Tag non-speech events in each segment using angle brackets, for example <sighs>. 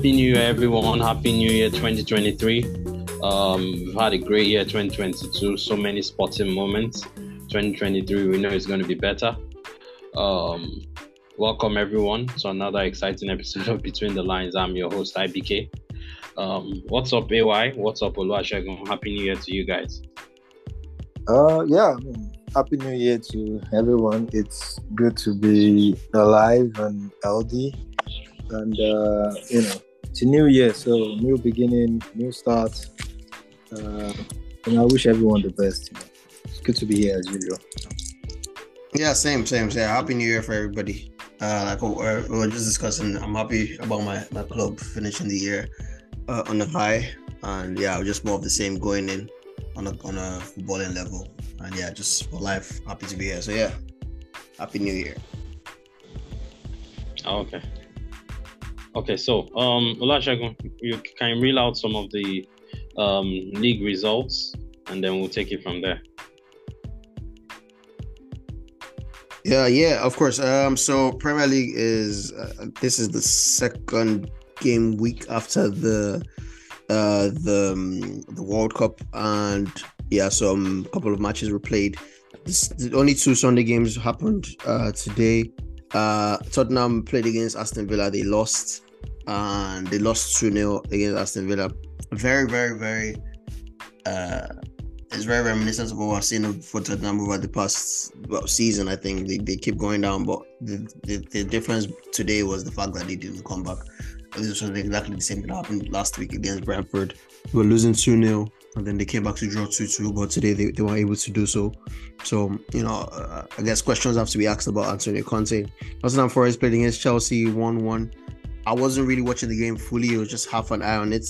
Happy New Year, everyone. Happy New Year 2023. Um, we've had a great year 2022. So many sporting moments. 2023, we know it's going to be better. Um, welcome, everyone, to another exciting episode of Between the Lines. I'm your host, IBK. Um, what's up, AY? What's up, Oluwasegun? Happy New Year to you guys. Uh, yeah, happy New Year to everyone. It's good to be alive and healthy and uh, you know it's a new year, so new beginning, new start. Uh, and I wish everyone the best. It's good to be here as usual. Yeah, same, same, same. Happy New Year for everybody. Uh, like we were just discussing, I'm happy about my, my club finishing the year uh, on a high, and yeah, just more of the same going in on a on a footballing level, and yeah, just for life, happy to be here. So yeah, happy New Year. Oh, okay. Okay, so um, Oluwasegun, you can reel out some of the um, league results, and then we'll take it from there. Yeah, yeah, of course. Um, so Premier League is uh, this is the second game week after the uh the um, the World Cup, and yeah, so a couple of matches were played. This, the only two Sunday games happened uh today. Uh, Tottenham played against Aston Villa. They lost, and they lost 2 0 against Aston Villa. Very, very, very. Uh, it's very reminiscent of what I've seen for Tottenham over the past well, season. I think they, they keep going down, but the, the, the difference today was the fact that they didn't come back. This was exactly the same thing that happened last week against Brentford. We were losing 2 0 and then they came back to draw 2 2, but today they, they weren't able to do so. So, you know, uh, I guess questions have to be asked about Antonio Conte. Nottingham Forest played against Chelsea 1 1. I wasn't really watching the game fully, it was just half an eye on it.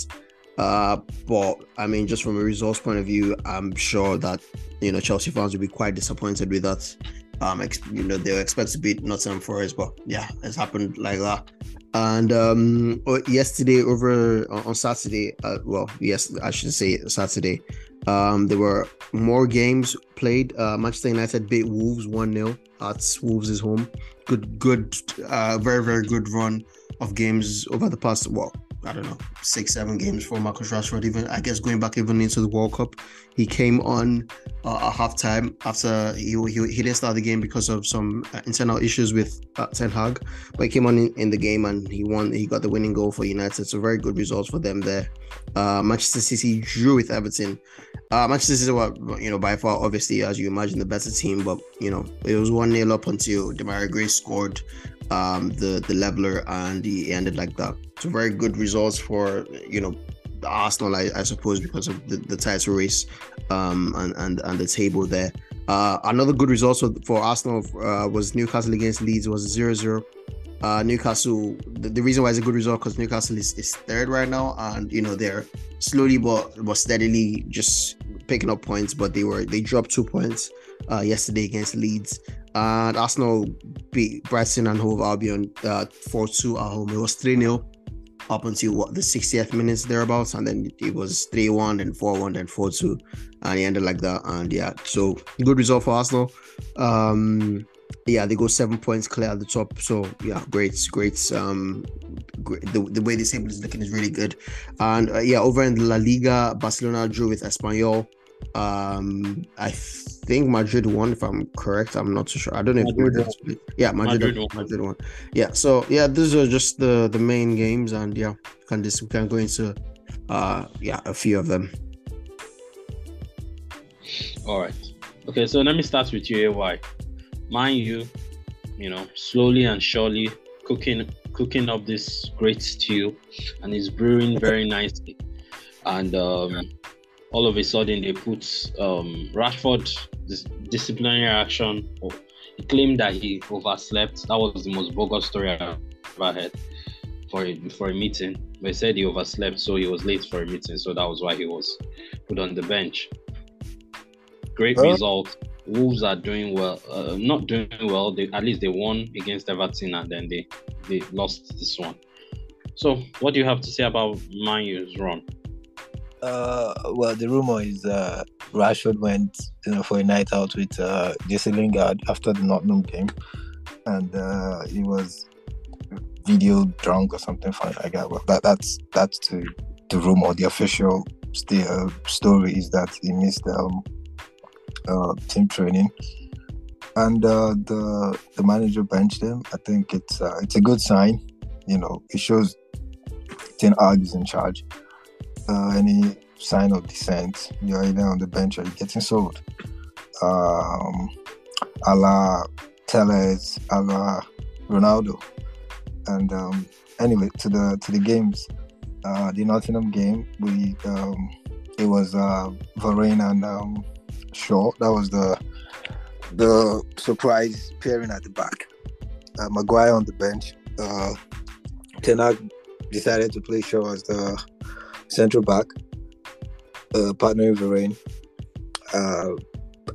Uh, but I mean, just from a results point of view, I'm sure that you know Chelsea fans will be quite disappointed with that. Um, you know they'll expect to beat Nottingham Forest, but yeah, it's happened like that. And um, yesterday over on Saturday, uh, well, yes, I should say Saturday, um, there were more games played. Uh, Manchester United beat Wolves 1 0 at Wolves' home. Good, good, uh, very, very good run of games over the past, well, I don't know, six, seven games for Marcus Rashford. Even I guess going back even into the World Cup, he came on uh, at halftime after he, he, he didn't start the game because of some uh, internal issues with uh, Ten Hag, but he came on in, in, the game and he won. He got the winning goal for United. So very good results for them there. Uh, Manchester City drew with Everton. Uh, Manchester City were you know by far obviously as you imagine the better team, but you know it was one 0 up until Demarai Gray scored um, the the leveler and he ended like that. So very good results for you know Arsenal, I, I suppose, because of the, the title race um, and, and and the table there. Uh, another good result for Arsenal uh, was Newcastle against Leeds was 0-0. Uh, Newcastle, the, the, reason why it's a good result because Newcastle is, is third right now, and you know they're slowly but but steadily just picking up points. But they were they dropped two points uh, yesterday against Leeds, and Arsenal beat Brighton and Hove Albion uh, 4-2 at home. It was 3-0 up until what the 60th minutes thereabouts, and then it was 3-1 and 4-1 and 4-2, and it ended like that. And yeah, so good result for Arsenal. Um, yeah, they go seven points clear at the top. So yeah, great, great. Um, great. The, the way this table is looking is really good. And uh, yeah, over in La Liga, Barcelona drew with Espanyol. Um, I think Madrid won, if I'm correct. I'm not too sure. I don't know Madrid if Madrid. Yeah, Madrid, Madrid, won. Madrid won. Yeah, so yeah, these are just the the main games, and yeah, can just we can go into uh yeah a few of them. All right. Okay, so let me start with you, AY. Mind you, you know, slowly and surely cooking cooking up this great stew, and it's brewing very nicely. And um, all of a sudden they put um, Rashford this disciplinary action. He claimed that he overslept. That was the most bogus story I ever heard for a, for a meeting. They said he overslept, so he was late for a meeting. So that was why he was put on the bench. Great huh? result. Wolves are doing well. Uh, not doing well. They, at least they won against Everton, and then they they lost this one. So, what do you have to say about Man U's run? Uh, well, the rumor is uh, Rashford went, you know, for a night out with uh, Jesse Lingard after the Nottingham game, and uh, he was video drunk or something like that. Well, that that's that's the the rumor. The official still story is that he missed um, uh, team training, and uh, the the manager benched him. I think it's uh, it's a good sign. You know, it shows Ten Hag is in charge. Uh, any sign of dissent, you're either on the bench or you're getting sold. Um, a la Telles, a la Ronaldo. And um, anyway, to the to the games, uh, the Nottingham game, we um, it was uh, Varane and um, Shaw. That was the the surprise pairing at the back. Uh, Maguire on the bench. Uh, Ten Hag decided to play Shaw as the central back, uh, partnering Varane. Uh,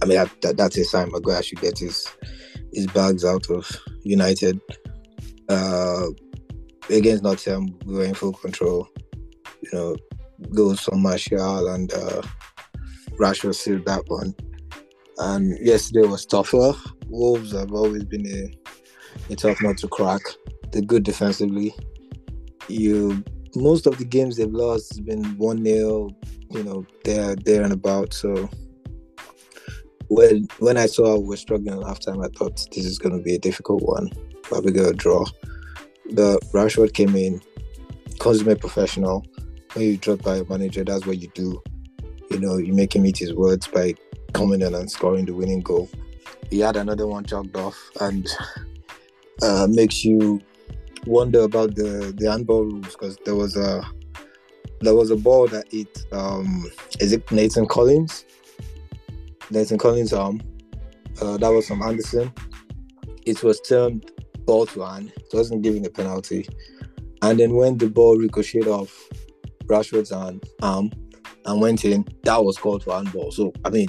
I mean, that, that, that's a sign Maguire should get his his bags out of United. Uh, against Nottingham, we were in full control. You know, goals from Martial and uh, Rashford sealed that one. And yesterday was tougher. Wolves have always been a, a tough nut to crack. They're good defensively. You most of the games they've lost has been one 0 you know, there there and about. So when when I saw we were struggling at halftime, I thought this is going to be a difficult one. Probably to draw. The Rashford came in, consummate professional. When you drop by a manager, that's what you do. You know, you make him eat his words by coming in and scoring the winning goal. He had another one chalked off, and <laughs> uh, makes you wonder about the the handball rules because there was a there was a ball that hit um is it Nathan Collins Nathan Collins' arm. Uh, that was from Anderson. It was termed ball to hand. It wasn't giving a penalty. And then when the ball ricocheted off Rashford's hand, arm and went in, that was called for handball. So I mean,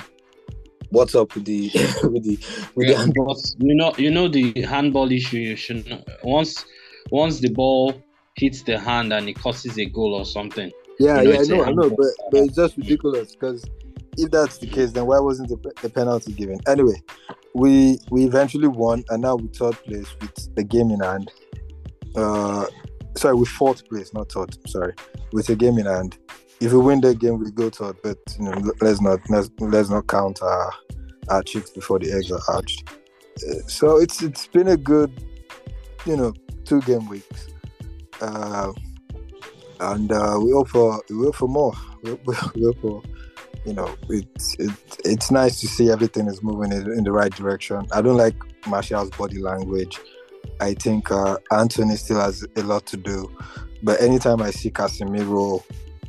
what's up with the <laughs> with the with Yeah, the handball? you know, you know the handball issue. You should once once the ball hits the hand and it causes a goal or something. Yeah, You know, yeah, I know, I know, but but it's just ridiculous because if that's the case, then why wasn't the, the penalty given? Anyway, we we eventually won, and now we third place with the game in hand. Uh, sorry, we fourth place, not third. Sorry, with a game in hand. If we win the game, we go third. But you know, let's not let's, let's not count our our chicks before the eggs are hatched. Uh, so it's it's been a good, you know, two game weeks. Uh, and uh, we hope for we hope for more. <laughs> We hope, we hope for you know it's it, it's nice to see everything is moving in, in the right direction. I don't like Martial's body language. I think uh, Antony still has a lot to do, but anytime I see Casemiro,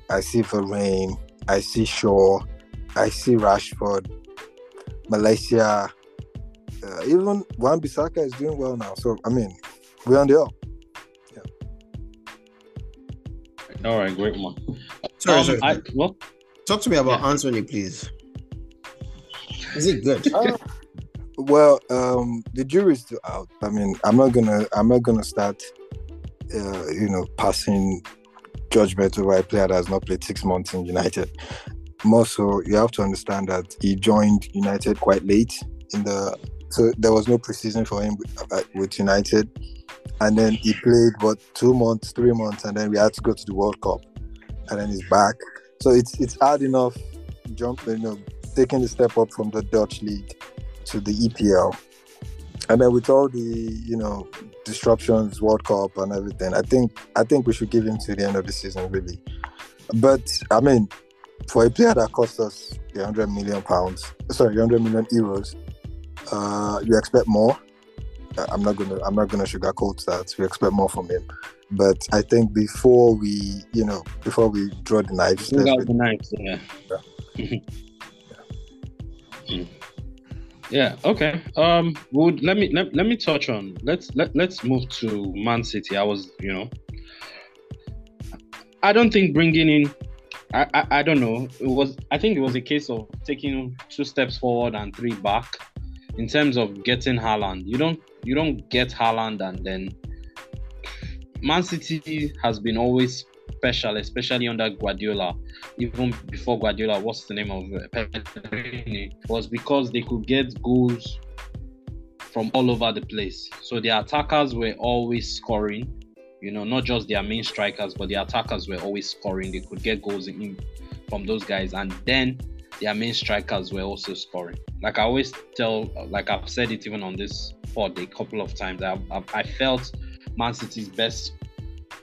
I see Varane, I see Shaw, I see Rashford, Malacia, uh, even Wan Bissaka is doing well now. So I mean, we're on the up. All right, great one. Sorry, Um, sorry. I, well, Talk to me about Yeah. Antony, please. Is it good? <laughs> Well, um, the jury's still out. I mean, I'm not gonna, I'm not gonna start, uh, you know, passing judgment over a player that has not played six months in United. More so, you have to understand that he joined United quite late in the, so there was no preseason for him with, uh, with United, and then he played what two months, three months, and then we had to go to the World Cup, and then he's back. So it's it's hard enough jumping, you know, taking the step up from the Dutch league to the EPL. And then with all the you know disruptions, World Cup and everything, I think I think we should give him to the end of the season really. But I mean, for a player that cost us hundred million pounds, sorry, hundred million euros, uh, you expect more. I'm not gonna I'm not gonna sugarcoat that. We expect more from him. But I think before we you know before we draw the knives, bring out the knives. Yeah. <laughs> Mm. Yeah. Okay. Um. Would let me let, let me touch on. Let's let let's move to Man City. I was you know. I don't think bringing in. I, I I don't know. It was. I think it was a case of taking two steps forward and three back, in terms of getting Haaland. You don't you don't get Haaland and then. Man City has been always special, especially under Guardiola even before Guardiola, what's the name of Pellegrini, was because they could get goals from all over the place. So the attackers were always scoring, You know, not just their main strikers, but the attackers were always scoring. They could get goals in, from those guys, and then their main strikers were also scoring. Like I always tell, like I've said it even on this pod a couple of times. I, I, I felt Man City's best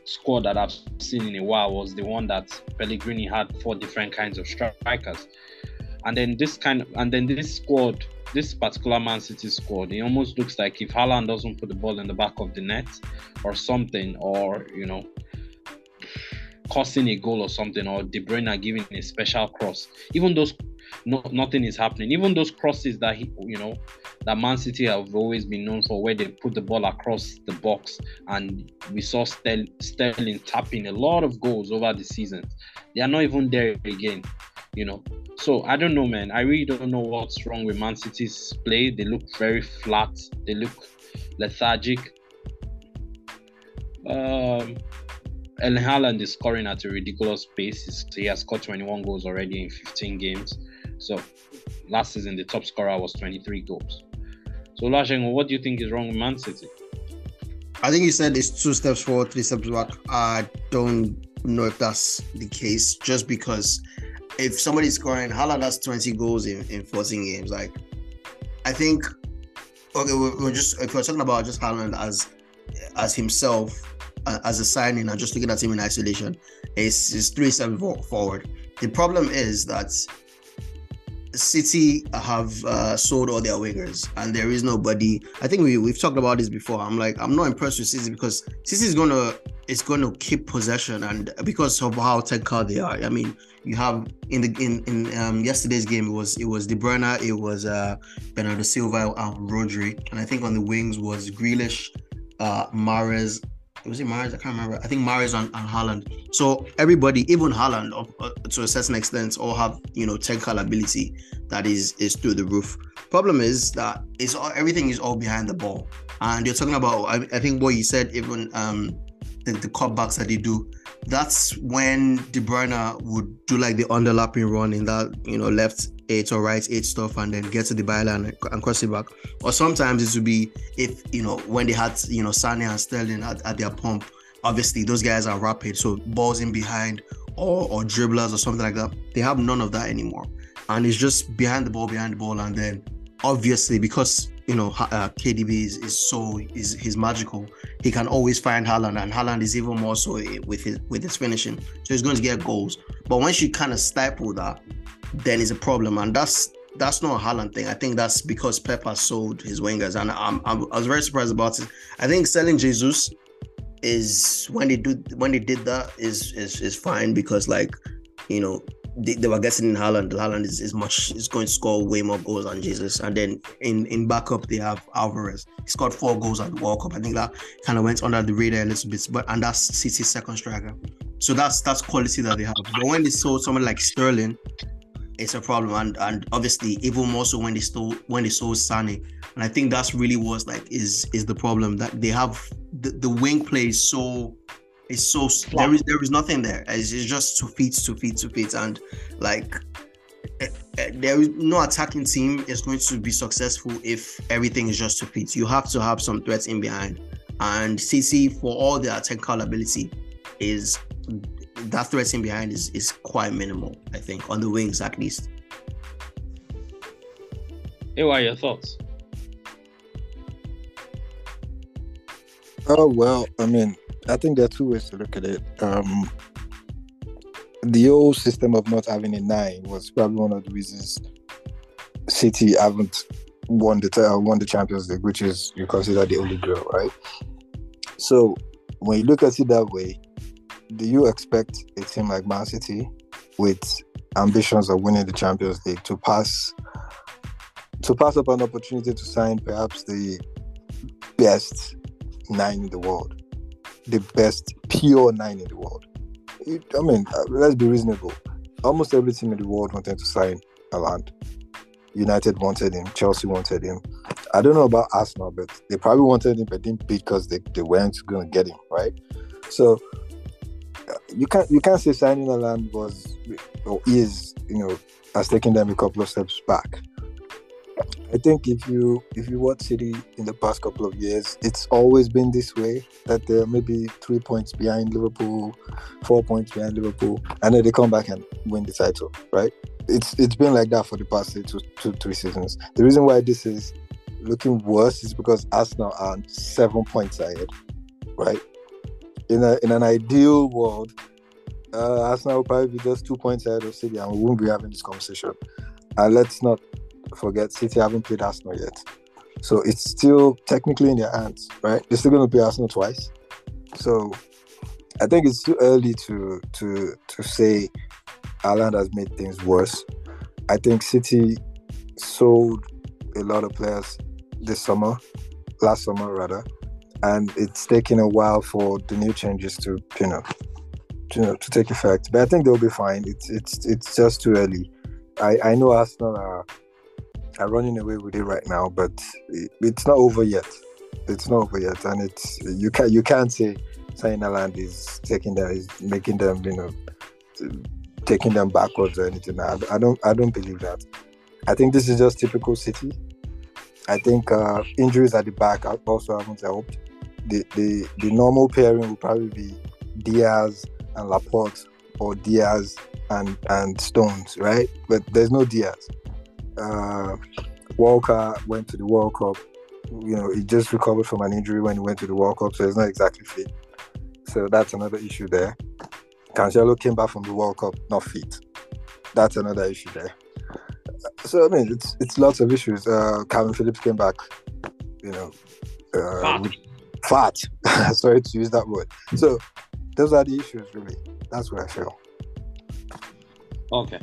squad that I've seen in a while was the one that Pellegrini had four different kinds of strikers. And then this kind of, and then this squad, this particular Man City squad, it almost looks like if Haaland doesn't put the ball in the back of the net or something, or you know, costing a goal or something, or De Bruyne giving a special cross, even those no, nothing is happening. Even those crosses that he, you know, that Man City have always been known for, where they put the ball across the box, and we saw Sterling tapping a lot of goals over the season. They are not even there again, you know. So I don't know, man. I really don't know what's wrong with Man City's play. They look very flat. They look lethargic. Um, Erling Haaland is scoring at a ridiculous pace. He has scored 21 goals already in 15 games. So last season, the top scorer was 23 goals. So Lashengo, what do you think is wrong with Man City? I think you said it's two steps forward, three steps back. I don't know if that's the case, just because if somebody's scoring, Haaland has 20 goals in, in 14 games. Like, I think, okay, we're, we're just, if we're talking about just Haaland as as himself, as a signing, and just looking at him in isolation, it's, it's three steps forward. The problem is that City have uh, sold all their wingers, and there is nobody. I think we we've talked about this before. I'm like, I'm not impressed with City because City is gonna is gonna keep possession, and because of how technical they are. I mean, you have in the in in um, yesterday's game it was it was De Bruyne, it was uh, Bernardo Silva, and Rodri, and I think on the wings was Grealish, uh, Mahrez, was it Mahrez? I can't remember. I think Mahrez and, and Haaland. So everybody, even Haaland, uh, to a certain extent, all have you know technical ability that is is through the roof. Problem is that it's all everything is all behind the ball, and you're talking about. I, I think what you said, even um, the, the cutbacks that they do. That's when De Bruyne would do like the underlapping run in that you know left eight or right eight stuff and then get to the byline and, and cross it back. Or sometimes it would be if you know when they had you know Sane and Sterling at, at their pump. Obviously, those guys are rapid, so balls in behind or or dribblers or something like that. They have none of that anymore, and it's just behind the ball, behind the ball, and then obviously because you know uh, KDB is, is so is he's magical. He can always find Haaland, and Haaland is even more so with his with his finishing. So he's going to get goals. But once you kind of stifle that, then it's a problem, and that's that's not a Haaland thing. I think that's because Pep has sold his wingers, and I'm, I'm, i was very surprised about it. I think selling Jesus is when they do when they did that is is is fine because like you know they, they were getting in Haaland. Haaland is, is much is going to score way more goals than Jesus. And then in in backup they have Alvarez. He scored four goals at the World Cup. I think that kind of went under the radar a little bit. But and that's City's second striker. So that's that's quality that they have. But when they sold someone like Sterling, it's a problem. And and obviously even more so when they stole when they sold Sane. And I think that's really was like is is the problem that they have the, the wing play so it's so there is there is nothing there. It's, it's just two feet, two feet, two feet, and like eh, eh, there is no attacking team is going to be successful if everything is just two feet. You have to have some threats in behind, and CC for all their technical ability is that threat in behind is is quite minimal. I think on the wings at least. Hey, what are your thoughts? Oh well, I mean, I think there are two ways to look at it. Um, the old system of not having a nine was probably one of the reasons City haven't won the uh, won the Champions League, which is you consider the only girl, right? So when you look at it that way, do you expect a team like Man City with ambitions of winning the Champions League to pass to pass up an opportunity to sign perhaps the best nine in the world? The best pure nine in the world. It, I mean, uh, let's be reasonable. Almost every team in the world wanted to sign Haaland. United wanted him, Chelsea wanted him. I don't know about Arsenal, but they probably wanted him, but didn't because they, they weren't going to get him, right? So uh, you can't you can't say signing Haaland was or is you know has taken them a couple of steps back. I think if you if you watch City in the past couple of years, it's always been this way that they're maybe three points behind Liverpool, four points behind Liverpool, and then they come back and win the title, right? It's it's been like that for the past two, two three seasons. The reason why this is looking worse is because Arsenal are seven points ahead, right? In a in an ideal world, uh, Arsenal will probably be just two points ahead of City, and we won't be having this conversation. And let's not forget, City haven't played Arsenal yet, so it's still technically in their hands, right? They're still going to play Arsenal twice, so I think it's too early to to to say Haaland has made things worse. I think City sold a lot of players this summer, last summer rather, and it's taking a while for the new changes to you know to, you know, to take effect. But I think they'll be fine. It's it's it's just too early. I I know Arsenal are are running away with it right now, but it, it's not over yet. It's not over yet, and it's you can you can't say saying Land is taking them is making them you know taking them backwards or anything. I, I don't I don't believe that. I think this is just typical City. I think uh, injuries at the back also haven't helped. The, the the normal pairing will probably be Diaz and Laporte or Diaz and and Stones, right? But there's no Diaz. Uh, Walker went to the World Cup. You know, he just recovered from an injury when he went to the World Cup, so he's not exactly fit. So that's another issue there. Cancelo came back from the World Cup not fit. That's another issue there. So I mean, it's it's lots of issues. Uh, Calvin Phillips came back, you know, uh, fat. fat. <laughs> Sorry to use that word. So those are the issues, really. That's what I feel. Okay,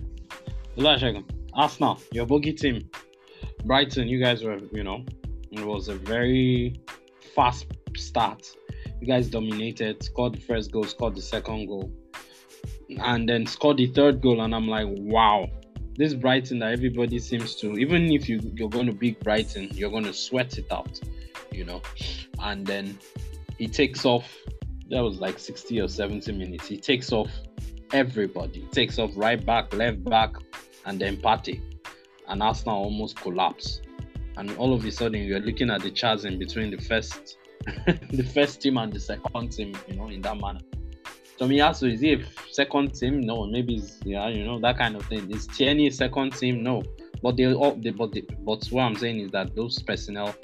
last Elijah, Arsenal, your bogey team, Brighton. You guys were, you know, it was a very fast start. You guys dominated, scored the first goal, scored the second goal, and then scored the third goal. And I'm like, wow, this Brighton that everybody seems to, even if you, you're going to beat Brighton, you're going to sweat it out, you know. And then he takes off, that was like 60 or 70 minutes. He takes off everybody, takes off right back, left back, and then Partey. And Arsenal almost collapse. And all of a sudden, you're looking at the chasm between the first, <laughs> the first team and the second team, you know, in that manner. Tomiyasu, is he a second team? No, maybe yeah, you know, that kind of thing. Is Tierney second team? No. But they all they, but they, but what I'm saying is that those personnel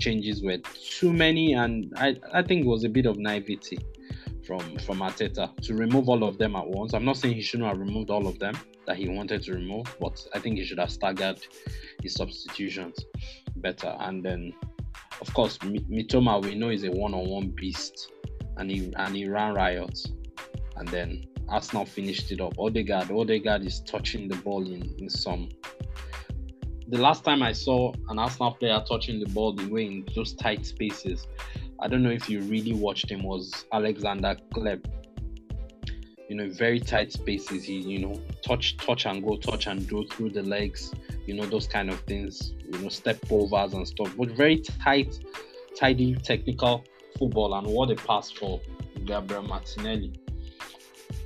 changes were too many and I, I think it was a bit of naivety from from Arteta to remove all of them at once. I'm not saying he shouldn't have removed all of them that he wanted to remove, but I think he should have staggered his substitutions better. And then, of course, Mitoma we know is a one-on-one beast, and he and he ran riot. and then Arsenal finished it up. Odegaard, Odegaard is touching the ball in, in some. The last time I saw an Arsenal player touching the ball the way in those tight spaces, I don't know if you really watched him, was Alexander Hleb. You know, very tight spaces. He, you know, touch, touch and go, touch and go through the legs. You know, those kind of things. You know, step overs and stuff. But very tight, tidy, technical football. And what a pass for Gabriel Martinelli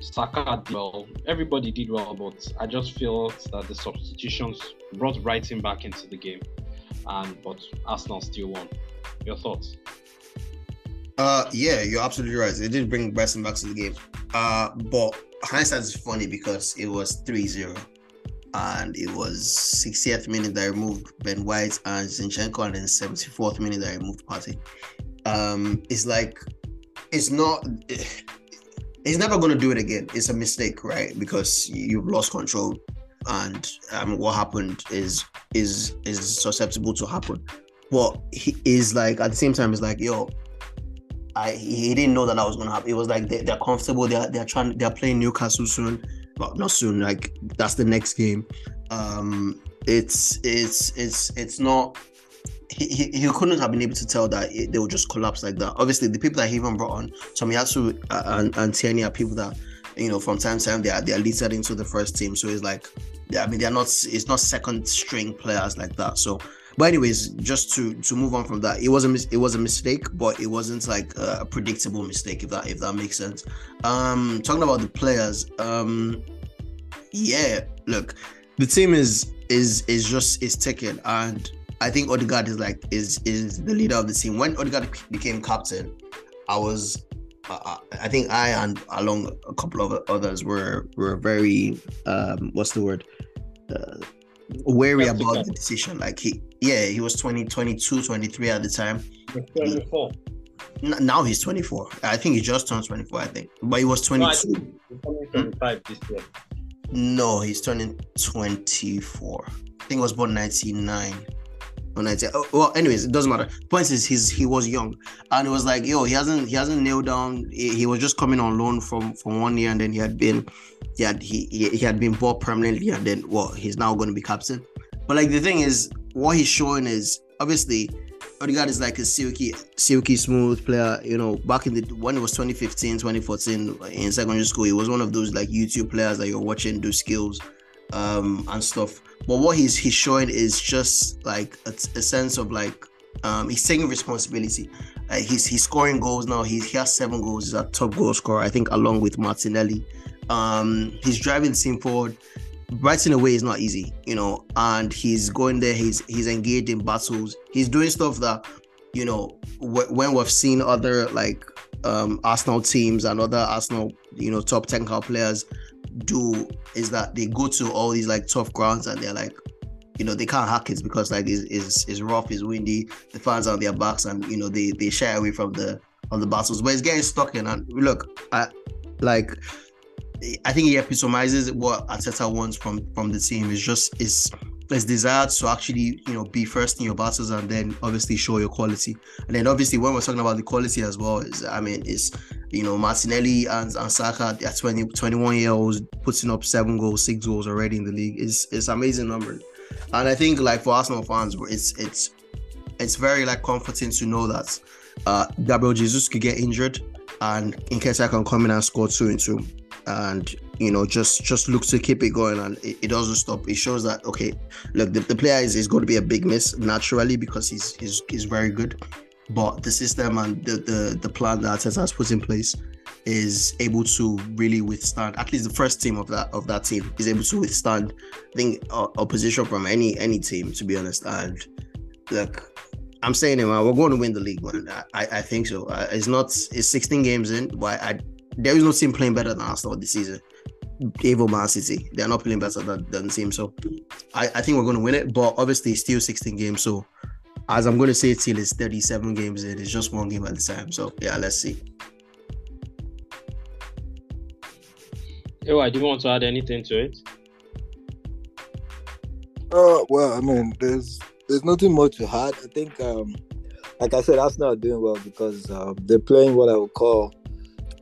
Saka did well. Everybody did well, but I just feel that the substitutions brought Brighton back into the game, and but Arsenal still won. Your thoughts? Uh, yeah, you're absolutely right. They did bring Brighton back to the game. Uh, but hindsight is funny because it was 3-0 and it was 60th minute that I removed Ben White and Zinchenko, and then 74th minute that I removed Partey. Um, it's like it's not <sighs> he's never going to do it again. It's a mistake, right? Because you've lost control, and um, what happened is is is susceptible to happen. But he is like at the same time, it's like yo, I he didn't know that that was to happen. It was like they, are comfortable. They're they're trying. They're playing Newcastle soon. but not soon. Like that's the next game. Um, it's it's it's it's not he, he, he couldn't have been able to tell that it, they would just collapse like that. Obviously, the people that he even brought on, Tomiyasu uh, and, and Tierney are people that, you know, from time to time they are they are leaded into the first team. So it's like, I mean, they're not it's not second string players like that. So, but anyways, just to to move on from that, it was a it was a mistake, but it wasn't like a predictable mistake if that if that makes sense. Um, talking about the players, um, yeah, look, the team is is is just is ticking, and I think Odegaard is like is is the leader of the team. When Odegaard became captain, I was uh, I think I and along a couple of others were were very um what's the word uh, wary about the decision. Like he yeah he was 20, 22, 23 at the time. 24. now he's 24. I think he just turned 24, I think. But he was 22. No, hmm? 25 this year. No, he's turning 24. I think he was born 99 or 90. Oh, well, anyways, it doesn't matter. Point is, he's he was young, and it was like, yo, he hasn't he hasn't nailed down. He, he was just coming on loan from from one year, and then he had been, he had he he had been bought permanently, and then well, he's now going to be captain. But like the thing is, what he's showing is obviously Odegaard is like a silky, silky smooth player. You know, back in the when it was 2015, 2014 in secondary school, he was one of those like YouTube players that you're watching do skills um, and stuff. But what he's he's showing is just like a, a sense of like um, he's taking responsibility. Uh, he's he's scoring goals now. He, he has seven goals. He's a top goal scorer, I think, along with Martinelli. Um, he's driving the team forward writing away is not easy, you know, and he's going there, he's he's engaged in battles, he's doing stuff that, you know, when we've seen other like um Arsenal teams and other Arsenal, you know, top technical players do is that they go to all these like tough grounds and they're like, you know, they can't hack it because like it's, it's, it's rough, it's windy, the fans are on their backs and you know they they shy away from the on the battles. But it's getting stuck in and look, I like I think he epitomizes what Arteta wants from from the team. It's just is his desire to actually you know be first in your battles and then obviously show your quality. And then obviously when we're talking about the quality as well, is I mean it's you know Martinelli and, and Saka at 20, 21 year olds putting up seven goals, six goals already in the league is is amazing number. And I think like for Arsenal fans, it's it's it's very like comforting to know that uh Gabriel Jesus could get injured and Nketiah can come in and score two and two and you know just just look to keep it going and it, it doesn't stop it shows that okay look the, the player is, is going to be a big miss naturally because he's he's, he's very good but the system and the the, the plan that Arteta has put in place is able to really withstand at least the first team of that of that team is able to withstand I think uh, opposition from any any team to be honest and look I'm saying it, man. We're going to win the league, man. I, I think so. Uh, it's not. It's 16 games in, but I there is no team playing better than Arsenal this season. Even Man City, they're not playing better than, than the team. So I, I think we're going to win it, but obviously still 16 games. So as I'm going to say till it's 37 games in, it's just one game at the time. So yeah, let's see. Oh, I do you want to add anything to it? Uh, well, I mean, there's there's nothing more to add. I think, um, like I said, Arsenal are doing well because uh, they're playing what I would call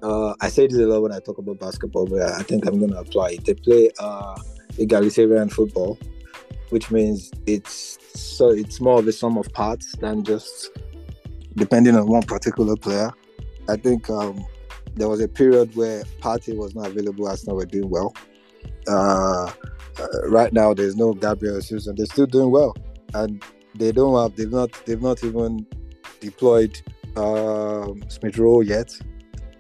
uh, I say this a lot when I talk about basketball, but I think I'm going to apply it. They play uh, egalitarian football, which means it's so it's more of a sum of parts than just depending on one particular player. I think um, there was a period where Partey was not available. Arsenal were doing well. Uh, uh, right now, there's no Gabriel Jesus. They're still doing well, and they don't have. They've not. They've not even deployed um, Smith Rowe yet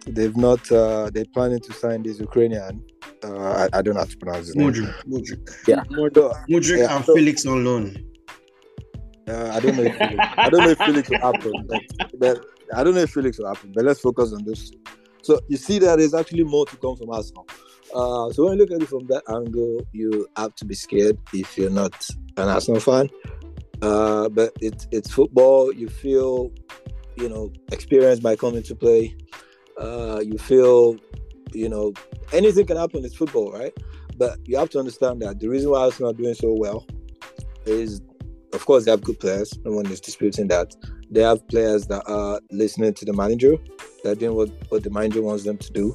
they've not uh, they're planning to sign this Ukrainian. Uh, I, I don't know how to pronounce his name. Mudryk. Yeah. Mudryk yeah, and so, Felix on loan. Uh, I don't know if Felix, I don't know if Felix will happen, but, but I don't know if Felix will happen. But let's focus on this. So you see that there's actually more to come from Arsenal. Uh, so when you look at it from that angle, you have to be scared if you're not an Arsenal fan. Uh, but it's it's football. You feel, you know, experience by coming to play uh, you feel, you know, anything can happen. It's football, right? But you have to understand that the reason why Arsenal are doing so well is, of course, they have good players. No one is disputing that. They have players that are listening to the manager, that are doing what, what the manager wants them to do.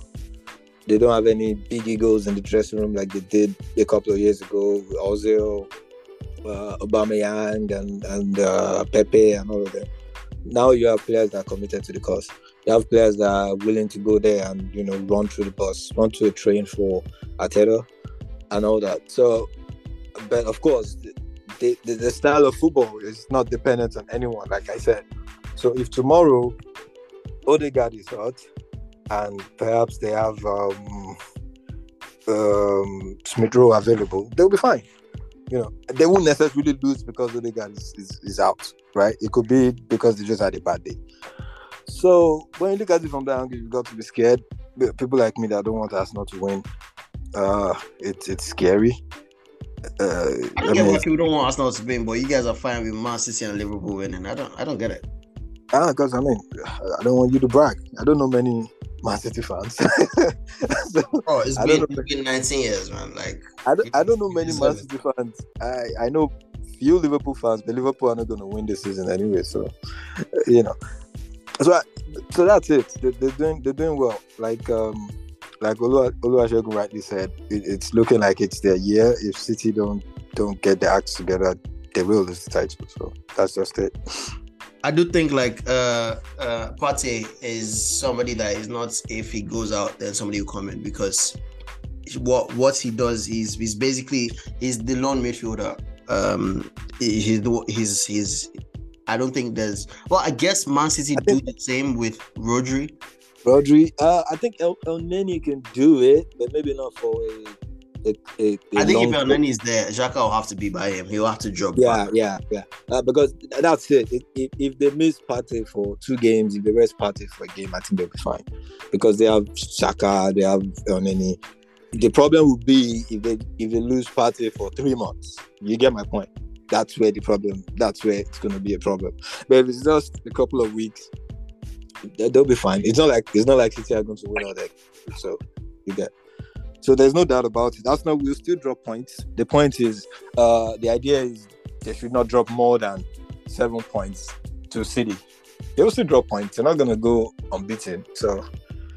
They don't have any big egos in the dressing room like they did a couple of years ago with Ozil, uh, Aubameyang, and and uh, Pepe, and all of them. Now you have players that are committed to the cause you have players that are willing to go there and you know run through the bus, run through the train for Arteta and all that. So, but of course, the, the, the style of football is not dependent on anyone, like I said. So if tomorrow Odegaard is out and perhaps they have um, um, Smith Rowe available, they'll be fine. you know, they won't necessarily lose because Odegaard is, is, is out, right? It could be because they just had a bad day. So when you look at it from that angle, you've got to be scared. People like me that don't want us not to win, uh, it's it's scary. Uh, I don't I get mean, why people don't want Arsenal to win, but you guys are fine with Man City and Liverpool winning. I don't I don't get it. Ah, because I mean, I don't want you to brag. I don't know many Man City fans. <laughs> so, oh, it's been, it's been 19 years, man. Like I don't, I don't know many Man City fans. I I know few Liverpool fans, but Liverpool are not going to win this season anyway. So, you know, so I, so that's it. They, are doing they're doing well. Like um like Olu Oluwasegun rightly said, it, it's looking like it's their year. If City don't don't get their acts together, they will lose the title. So that's just it. I do think like uh uh Partey is somebody that is not if he goes out then somebody will come in because what what he does is he's basically he's the lone midfielder. Um he's he's he's I don't think there's well I guess Man City do the same with Rodri. Rodri, uh, I think El, Elneny can do it, but maybe not for a a, a, a I think if Elneny is there, Xhaka will have to be by him. He'll have to drop. Yeah, back. yeah, yeah. Uh, because that's it. If, if, if, they miss Partey for two games, if they rest Partey for a game, I think they'll be fine. Because they have Xhaka, they have Elneny. The problem would be if they if they lose Partey for three months. You get my point. That's where the problem. That's where it's going to be a problem. But if it's just a couple of weeks, they'll be fine. It's not like it's not like City are going to win all that. So you get. So there's no doubt about it. Arsenal will still drop points. The point is, uh, the idea is they should not drop more than seven points to City. They will still drop points. They're not going to go unbeaten. So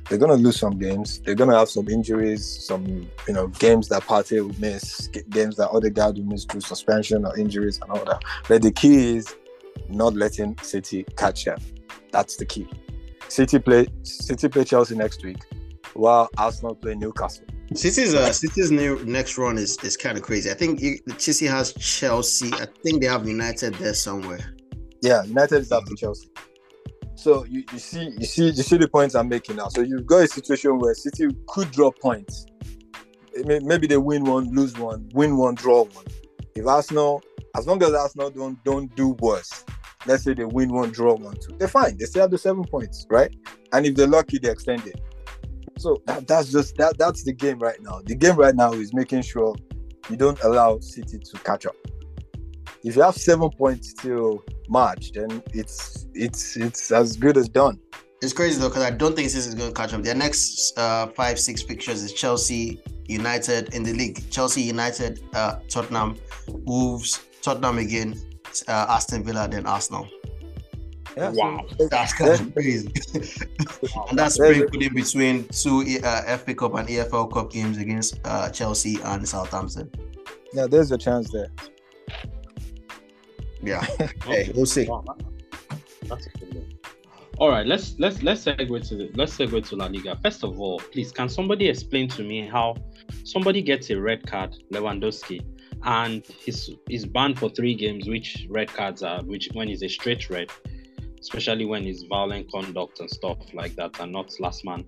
they're going to lose some games. They're going to have some injuries, some you know games that Partey will miss, games that other guys will miss through suspension or injuries and all that. But the key is not letting City catch them. That's the key. City play City play Chelsea next week, while Arsenal play Newcastle. City's uh, City's new next run is, is kind of crazy. I think City has Chelsea. I think they have United there somewhere. Yeah, United is after Chelsea. So you, you see you see you see the points I'm making now. So you've got a situation where City could drop points. Maybe they win one, lose one, win one, draw one. If Arsenal, as long as Arsenal don't don't do worse, let's say they win one, draw one, two, they're fine. They still have the seven points, right? And if they're lucky, they extend it. So that, that's just that that's the game right now. The game right now is making sure you don't allow City to catch up. If you have seven points till March, then it's it's it's as good as done. It's crazy though because I don't think City is going to catch up. Their next uh, five six fixtures is Chelsea, United in the league. Chelsea, United, uh, Tottenham, Wolves, Tottenham again, uh, Aston Villa, then Arsenal. Yeah, wow, that's kind of crazy. <laughs> and that's sprinkled in between two uh, FA Cup and EFL Cup games against uh, Chelsea and Southampton. Yeah, there's a chance there. Yeah, <laughs> hey, we'll see. Wow, that's a good one. All right, let's let's let's segue to the let's segue to La Liga. First of all, please, can somebody explain to me how somebody gets a red card, Lewandowski, and he's he's banned for three games, which red cards are, which when he's a straight red, especially when it's violent conduct and stuff like that, and not last man,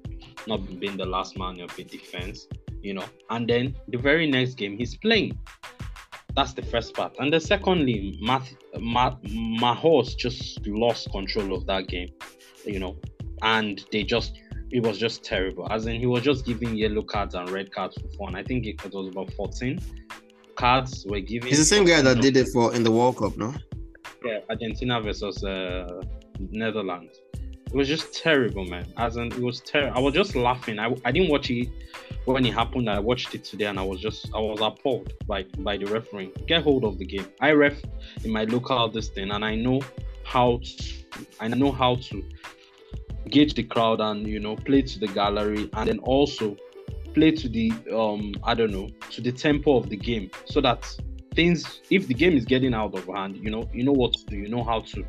not being the last man of the defense, you know. And then the very next game, he's playing. That's the first part. And then secondly, Math, Math, Mahos just lost control of that game, you know, and they just it was just terrible. As in, he was just giving yellow cards and red cards for fun. I think it was about 14 cards were given. He's the same guy that did it for in the World Cup, no? Yeah, Argentina versus uh, Netherlands. It was just terrible, man. As in, it was terrible. I was just laughing. I, I didn't watch it when it happened. I watched it today, and I was just I was appalled by by the refereeing. Get hold of the game. I ref in my local this thing, and I know how to, I know how to gauge the crowd and you know play to the gallery, and then also play to the um I don't know to the tempo of the game, so that things if the game is getting out of hand, you know you know what to do. You know how to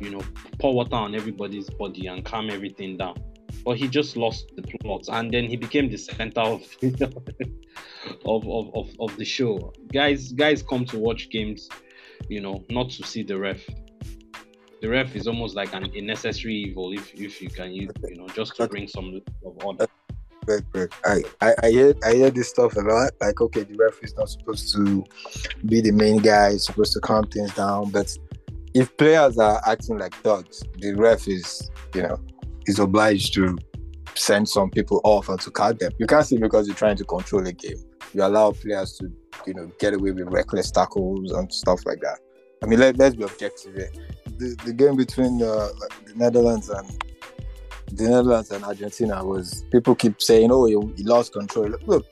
you know, pour water on everybody's body and calm everything down. But he just lost the plot, and then he became the center of <laughs> of, of, of, of the show. Guys, guys come to watch games, you know, not to see the ref. The ref is almost like an unnecessary evil, if if you can, you, you know, just to bring some of order. I, I, I hear I hear this stuff a lot. Like, okay, the referee's not supposed to be the main guy, he's supposed to calm things down. But if players are acting like thugs, the ref is, you know, is obliged to send some people off and to cut them. You can't see because you're trying to control the game. You allow players to, you know, get away with reckless tackles and stuff like that. I mean, let, let's be objective here. The, the game between uh, the Netherlands and the Netherlands and Argentina was people keep saying, "Oh, you, you lost control." Look,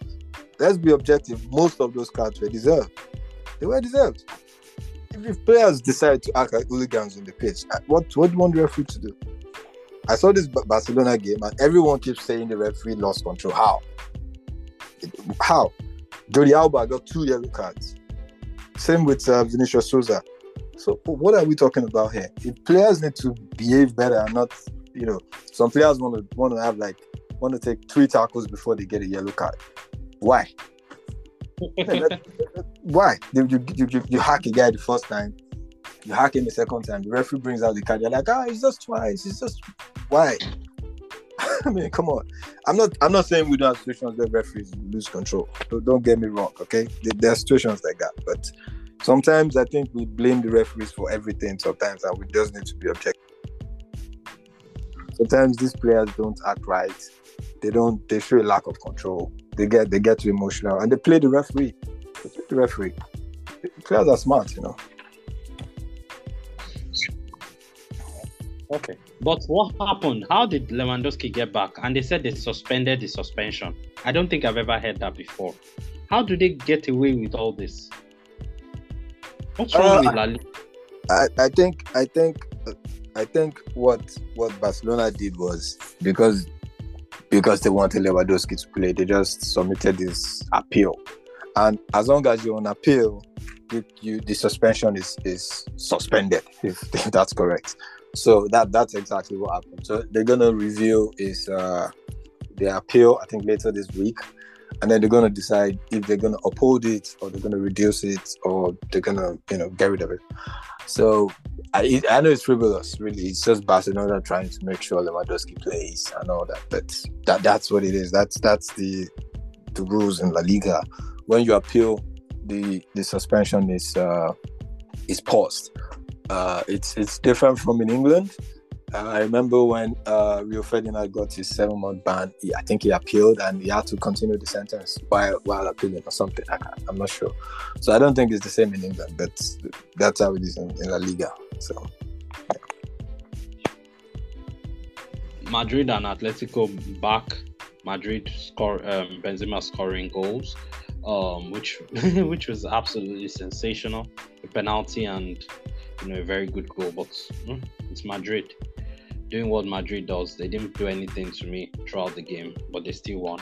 let's be objective. Most of those cards were deserved. They were deserved. If, players decide to act like hooligans on the pitch, uh, what what do you want the referee to do? I saw this Barcelona game, and everyone keeps saying the referee lost control. How? How? Jordi Alba got two yellow cards. Same with uh, Vinicius Souza. So what are we talking about here? If players need to behave better and not, you know, some players want to want to have like want to take three tackles before they get a yellow card. Why? <laughs> Why? You, you, you, you hack a guy the first time, you hack him the second time, the referee brings out the card, you're like, ah, it's just twice, it's just why? <laughs> I mean, come on. I'm not. I'm not saying we don't have situations where referees lose control. Don't, don't get me wrong. Okay, there are situations like that, but sometimes I think we blame the referees for everything. Sometimes, and we just need to be objective. Sometimes these players don't act right. They don't. They show a lack of control. They get. They get too emotional, and they play the referee. They play the referee. Players are smart, you know. Okay. But what happened? How did Lewandowski get back? And they said they suspended the suspension. I don't think I've ever heard that before. How do they get away with all this? What's wrong uh, with La Liga? I, I think I think I think what what Barcelona did was because because they wanted Lewandowski to play, they just submitted this appeal. And as long as you're on appeal, you, you the suspension is is suspended if, <laughs> if that's correct. So that that's exactly what happened. So they're gonna review is uh, their appeal, I think later this week, and then they're gonna decide if they're gonna uphold it or they're gonna reduce it or they're gonna you know get rid of it. So I, I know it's frivolous, really. It's just Barcelona trying to make sure Lewandowski plays and all that. But that that's what it is. That's that's the the rules in La Liga. When you appeal, the the suspension is uh, is paused. Uh, it's it's different from in England. Uh, I remember when uh, Rio Ferdinand got his seven month ban, he, I think he appealed and he had to continue the sentence while, while appealing or something. I am not sure. So I don't think it's the same in England, but that's how it is in, in La Liga. So. Madrid and Atletico back. Madrid score um, Benzema scoring goals, um, which <laughs> which was absolutely sensational. A penalty and you know, a very good goal. But mm, it's Madrid doing what Madrid does. They didn't do anything to me throughout the game, but they still won.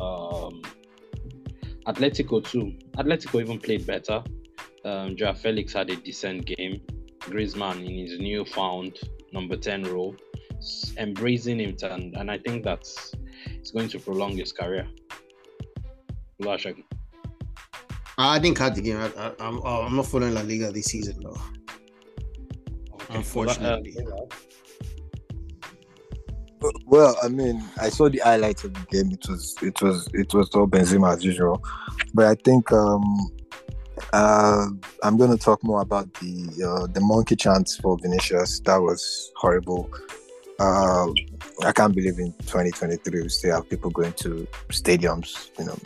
Um, Atletico too. Atletico even played better. Um, Joao Felix had a decent game. Griezmann in his newfound number 10 role, embracing him, and, and I think that's it's going to prolong his career. I didn't catch the game. I, am not following La Liga this season though <laughs> unfortunately. Well, I mean, I saw the highlights of the game. It was, it was, it was all Benzema as usual. But I think um, uh, I'm going to talk more about the uh, the monkey chants for Vinicius. That was horrible. Uh, I can't believe in 2023 we still have people going to stadiums, you know,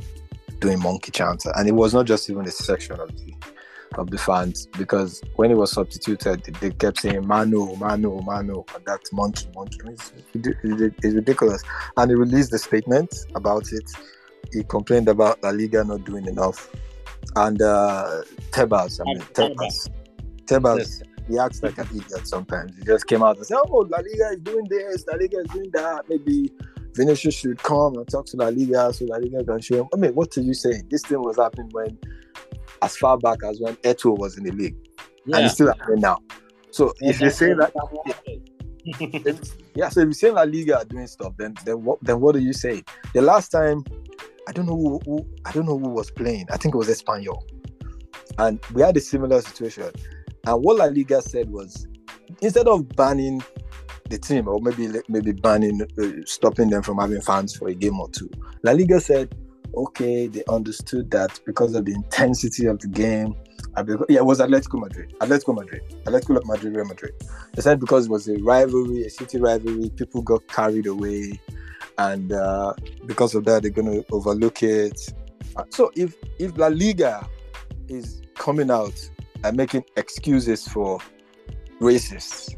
doing monkey chants, and it was not just even a section of the of the fans because when he was substituted, they kept saying Manu, Manu, Manu, and that monkey, monkey. It's, it's ridiculous. And he released a statement about it. He complained about La Liga not doing enough. And uh, Tebas, I mean, Tebas, Tebas, he acts like an idiot sometimes. He just came out and said, Oh, La Liga is doing this, La Liga is doing that. Maybe Vinicius should come and talk to La Liga so La Liga can show him. I mean, what are you saying? This thing was happening when as far back as when Eto'o was in the league, yeah. and it's still happening now. So yeah, if you say that, yeah, <laughs> yeah, so if you're say La Liga are doing stuff, then then what then what do you say? The last time, I don't know who, who I don't know who was playing. I think it was Espanyol, and we had a similar situation. And what La Liga said was, instead of banning the team or maybe maybe banning uh, stopping them from having fans for a game or two. La Liga said, okay, they understood that because of the intensity of the game. Yeah, it was Atletico Madrid. Atletico Madrid. Atletico Madrid, Real Madrid. They said because it was a rivalry, a city rivalry, people got carried away, and uh, because of that, they're going to overlook it. So if if La Liga is coming out and making excuses for racists,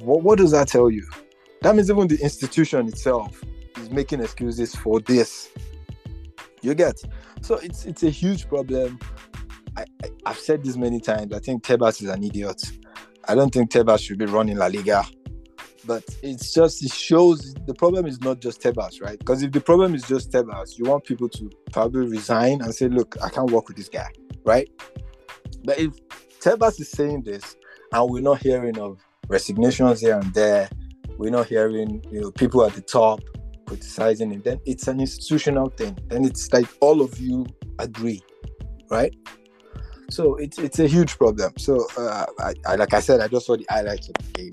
what, what does that tell you? That means even the institution itself is making excuses for this. You get so it's it's a huge problem. I, I have said this many times. I think Tebas is an idiot. I don't think Tebas should be running La Liga. But it's just it shows the problem is not just Tebas, right? Because if the problem is just Tebas, you want people to probably resign and say, "Look, I can't work with this guy," right? But if Tebas is saying this and we're not hearing of resignations here and there. We're not hearing, you know, people at the top criticizing it. Then it's an institutional thing. Then it's like all of you agree, right? So it's it's a huge problem. So uh, I, I, like I said, I just saw the highlights of the game.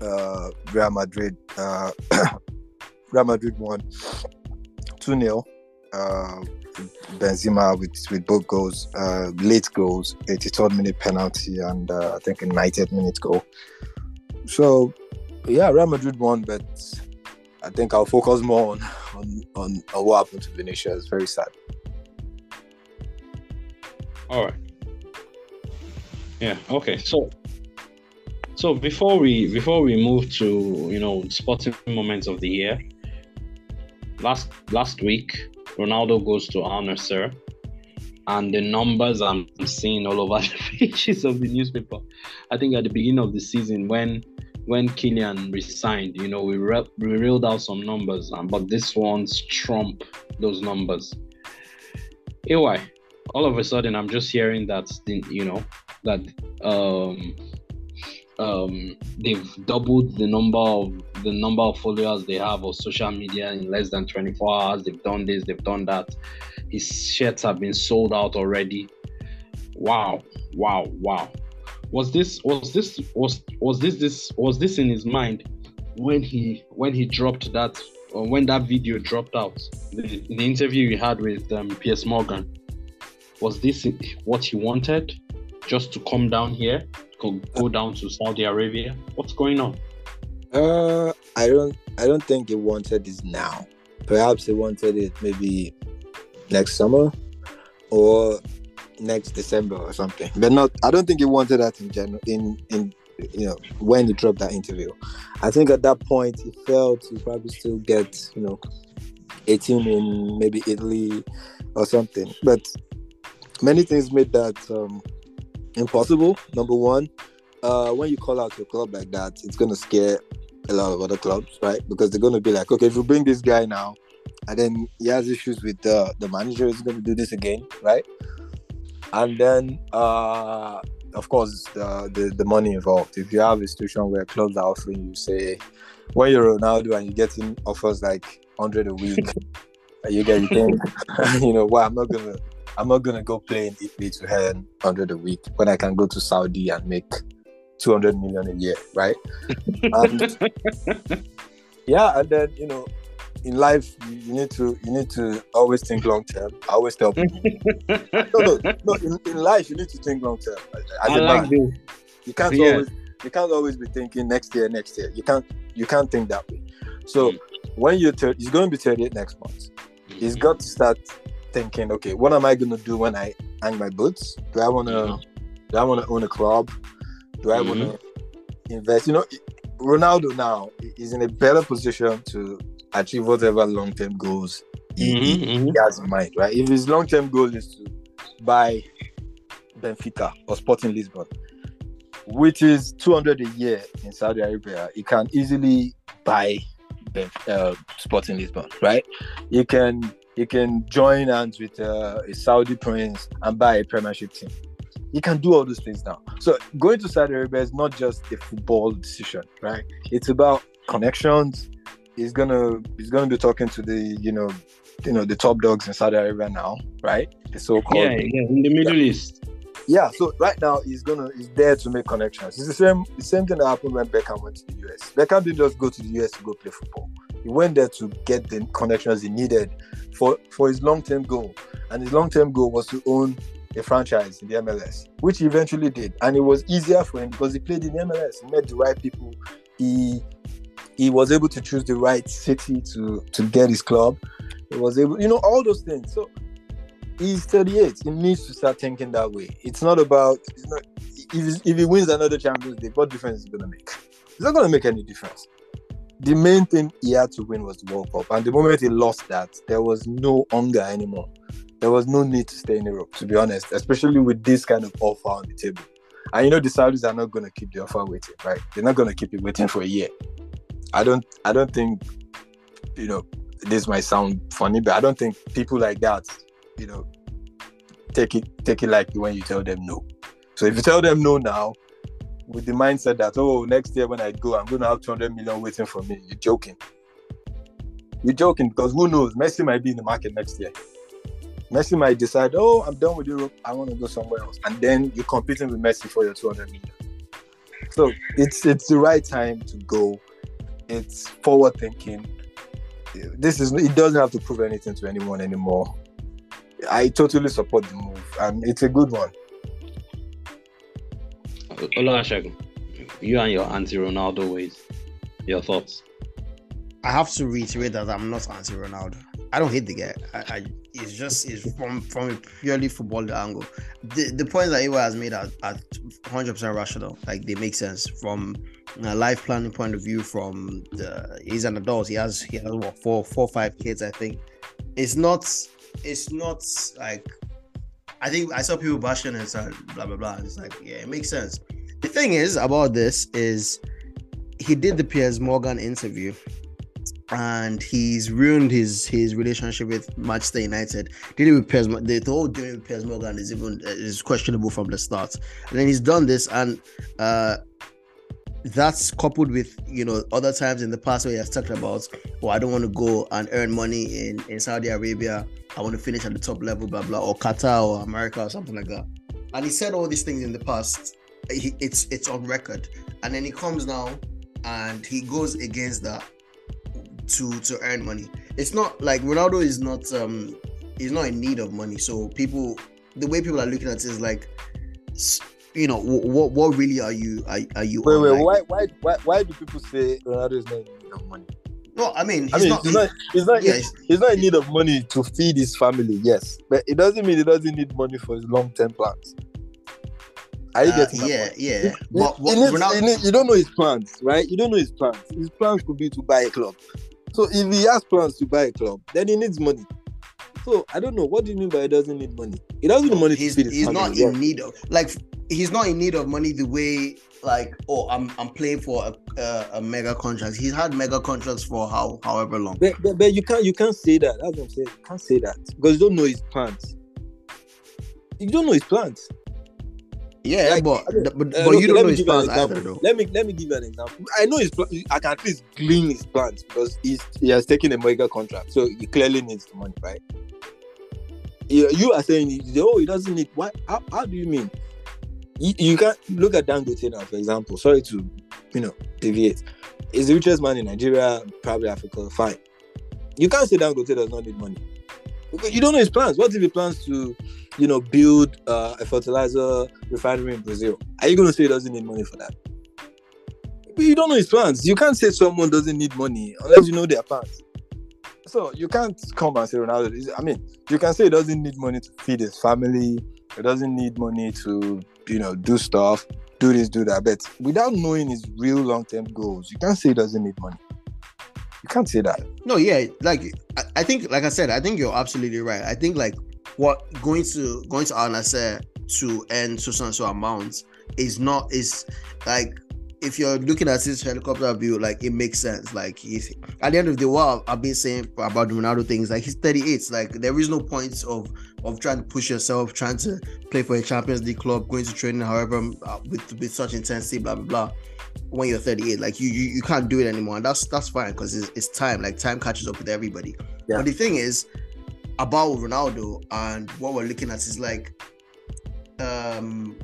Uh, Real Madrid, uh, <coughs> Real Madrid won two 0 uh, Benzema with with both goals, uh, late goals, 83rd minute penalty, and uh, I think a 90th minute goal. So, yeah, Real Madrid won, but I think I'll focus more on on, on, on what happened to Vinicius. It's very sad. All right. Yeah. Okay. So, so before we before we move to you know sporting moments of the year, last last week Ronaldo goes to Al Nassr, and the numbers I'm seeing all over <laughs> the pages of the newspaper. I think at the beginning of the season, when when Kylian resigned, you know, we, re- we reeled out some numbers, um, but this one's trump those numbers. Anyway, all of a sudden, I'm just hearing that, you know, that um, um, they've doubled the number of the number of followers they have on social media in less than 24 hours. They've done this, they've done that. His shirts have been sold out already. Wow, wow, wow. Was this was this was was this this was this in his mind when he when he dropped that or when that video dropped out? The, the interview he had with um, Piers Morgan. Was this what he wanted? Just to come down here go, go down to Saudi Arabia? What's going on? Uh, I don't, I don't think he wanted this now. Perhaps he wanted it maybe next summer or next December or something. But not, I don't think he wanted that in general. In in you know when he dropped that interview, I think at that point he felt he probably still get you know a team in maybe Italy or something. But many things made that um, impossible. Number one, uh, when you call out your club like that, it's gonna scare a lot of other clubs, right? Because they're gonna be like, okay, if you bring this guy now, and then he has issues with the the manager, is gonna do this again, right? And then, uh, of course, the, the the money involved. If you have a situation where clubs are offering you, say, when you're Ronaldo and you're getting offers like hundred a week, <laughs> you get you think, <laughs> you know, why well, I'm not gonna I'm not gonna go play in Italy to earn 100 a week when I can go to Saudi and make 200 million a year, right? and, <laughs> yeah, and then you know, in life you need to you need to always think long term. I always tell people. no, no, no. In, in, life you need to think long term. I like this. You can't yeah. always you can't always be thinking next year, next year. You can't you can't think that way. So mm. when you're 30, he's going to be 38 next month. He's mm-hmm. got to start thinking, okay, what am I gonna do when I hang my boots? Do I wanna mm-hmm. do I wanna own a club? Do I mm-hmm. wanna invest? You know, Ronaldo now is in a better position to achieve whatever long term goals he, mm-hmm, he, mm-hmm. has in mind, right? If his long term goal is to buy Benfica or Sporting Lisbon, which is 200 a year in Saudi Arabia, he can easily buy uh, Sporting Lisbon, right? You can you can join hands with uh, a Saudi prince and buy a Premiership team. You can do all those things now. So going to Saudi Arabia is not just a football decision, right? It's about connections. He's gonna he's gonna be talking to the you know you know the top dogs in Saudi Arabia now, right? The so-called yeah, yeah in the Middle yeah. East. yeah, so right now he's gonna he's there to make connections. It's the same the same thing that happened when Beckham went to the US. Beckham didn't just go to the US to go play football. He went there to get the connections he needed for for his long term goal, and his long term goal was to own a franchise in the MLS, which he eventually did, and it was easier for him because he played in the MLS. He met the right people. He he was able to choose the right city to to get his club. He was able, you know, all those things. So he's 38. He needs to start thinking that way. It's not about it's not if, if he wins another Champions League, what difference is it gonna make? It's not gonna make any difference. The main thing he had to win was the World Cup, and the moment he lost that, there was no hunger anymore. There was no need to stay in Europe, to be honest, especially with this kind of offer on the table. And you know the Saudis are not gonna keep the offer waiting, right? They're not gonna keep it waiting for a year. I don't I don't think you know this might sound funny, but I don't think people like that you know, take it take it like when you tell them no. So if you tell them no now, with the mindset that oh next year when I go I'm gonna have 200 million waiting for me, you're joking. You're joking because who knows? Messi might be in the market next year. Messi might decide, oh, I'm done with Europe. I want to go somewhere else, and then you're competing with Messi for your 200 million. So it's it's the right time to go. It's forward thinking. This is it doesn't have to prove anything to anyone anymore. I totally support the move, and it's a good one. Oluwasegun, you and your anti-Ronaldo ways, your thoughts? I have to reiterate that I'm not anti-Ronaldo. I don't hate the guy. I, I it's just it's from from a purely football angle. The the points that Ewa has made are, are 100 percent rational. Like they make sense from a life planning point of view. From the he's an adult. He has he has what four four five kids. I think it's not it's not like I think I saw people bashing and blah blah blah. It's like yeah, it makes sense. The thing is about this is he did the Piers Morgan interview and he's ruined his his relationship with Manchester United. Did it with Piers? The, whole doing with Piers Morgan is even is questionable from the start. And then he's done this, and uh, that's coupled with you know other times in the past where he has talked about, oh, I don't want to go and earn money in in Saudi Arabia. I want to finish at the top level, blah blah, or Qatar or America or something like that. And he said all these things in the past. He, it's it's on record, and then he comes now and he goes against that to to earn money. It's not like Ronaldo is not um he's not in need of money. So people, the way people are looking at it is like you know, what what really are you are, are you? Wait, wait, why, why why why do people say Ronaldo is not in need of money? No, I mean, I mean, not, he's not, he's not, yeah, he's not in need of money to feed his family. Yes, but it doesn't mean he doesn't need money for his long term plans. Are you uh, getting? Yeah, yeah. But, but needs, Ronaldo... needs, you don't know his plans, right? You don't know his plans. His plans could be to buy a club. So if he has plans to buy a club, then he needs money. So I don't know. What do you mean by he doesn't need money? He doesn't need money. He's, he's not in need of like he's not in need of money the way like oh I'm I'm playing for a, a, a mega contract. He's had mega contracts for how however long. But, but, but, you can't you can't say that. That's what I'm saying. You can't say that because you don't know his plans. You don't know his plans. Yeah, like, but but, but uh, you don't know his plans either, though. Let me let me give you an example. I know his plan. I can at least glean his plans because he's he has taken a mega contract, so he clearly needs the money, right? You, are saying oh he doesn't need what? How, how do you mean? you, you can't look at Dangote now, for example. Sorry to, you know, deviate. He's the richest man in Nigeria, probably Africa. Fine. You can't say Dangote does not need money. You don't know his plans. What if he plans to, you know, build uh, a fertilizer refinery in Brazil? Are you going to say he doesn't need money for that? But you don't know his plans. You can't say someone doesn't need money unless you know their plans. So you can't come and say Ronaldo. I mean, you can say he doesn't need money to feed his family. He doesn't need money to you know, do stuff, do this, do that. But without knowing his real long term goals, you can't say he doesn't need money. You can't say that. No, yeah, like I, think, like I said, I think you're absolutely right. I think like what going to going to Al to earn so and so amounts is not is like if you're looking at this helicopter view, like it makes sense. Like if at the end of the world, I've been saying about Ronaldo things, like he's 38. Like there is no point of of trying to push yourself, trying to play for a Champions League club, going to training, however, uh, with with such intensity, blah blah blah. When you're 38, like you you, you can't do it anymore, and that's that's fine because it's, it's time. Like time catches up with everybody. Yeah. But the thing is about Ronaldo and what we're looking at is like um,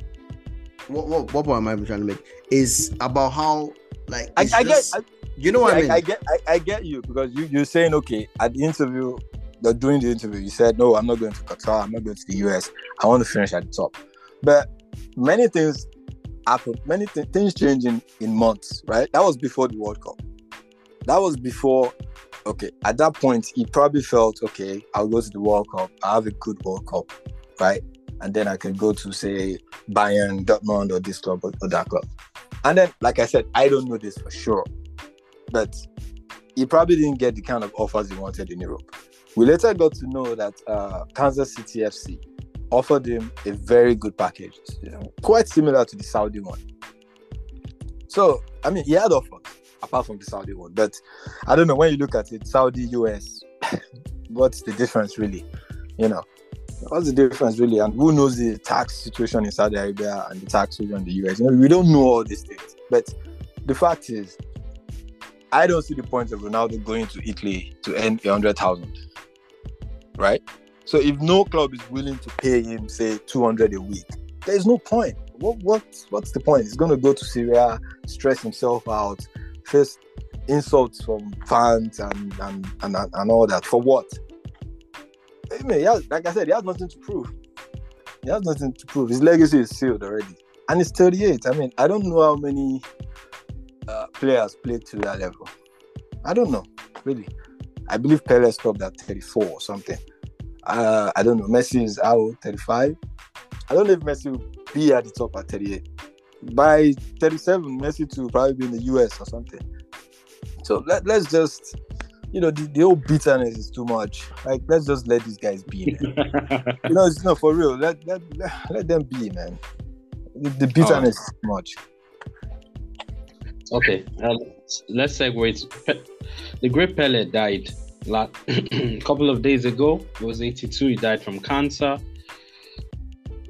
what what what point am I trying to make is about how like I, I get, I, you know what I, I, mean? I get, I, get you because you you're saying okay at the interview, the, during the interview, you said no, I'm not going to Qatar, I'm not going to the US. I want to finish at the top. But many things happen, many th- things change in, in months, right? That was before the World Cup. That was before. Okay, at that point, he probably felt okay. I'll go to the World Cup. I have a good World Cup, right? And then I can go to say Bayern, Dortmund, or this club or, or that club. And then, like I said, I don't know this for sure but he probably didn't get the kind of offers he wanted in Europe. We later got to know that uh, Kansas City FC offered him a very good package, quite similar to the Saudi one. So, I mean, he had offers apart from the Saudi one, but I don't know when you look at it, Saudi, US, <laughs> what's the difference really? You know, what's the difference really? And who knows the tax situation in Saudi Arabia and the tax situation in the US? You know, we don't know all these things, but the fact is, I don't see the point of Ronaldo going to Italy to earn a hundred thousand. Right? So if no club is willing to pay him, say two hundred a week, there's no point. What what what's the point? He's gonna go to Serie A, stress himself out, face insults from fans and and, and, and all that. For what? I mean, has, like I said, he has nothing to prove. He has nothing to prove. His legacy is sealed already. And he's 38. I mean, I don't know how many uh, players played to that level. I don't know, really. I believe Pele stopped at 34 or something. Uh, I don't know. Messi is out 35. I don't know if Messi will be at the top at 38. By 37, Messi to probably be in the US or something. So let, let's just, you know, the, the whole bitterness is too much. Like, let's just let these guys be. Man. <laughs> you know, it's not for real. Let, let, let, let them be, man. The, the bitterness is too much. Okay, uh, let's segue. to Pe- the great Pele died la- a <clears throat> couple of days ago. He was 82. He died from cancer.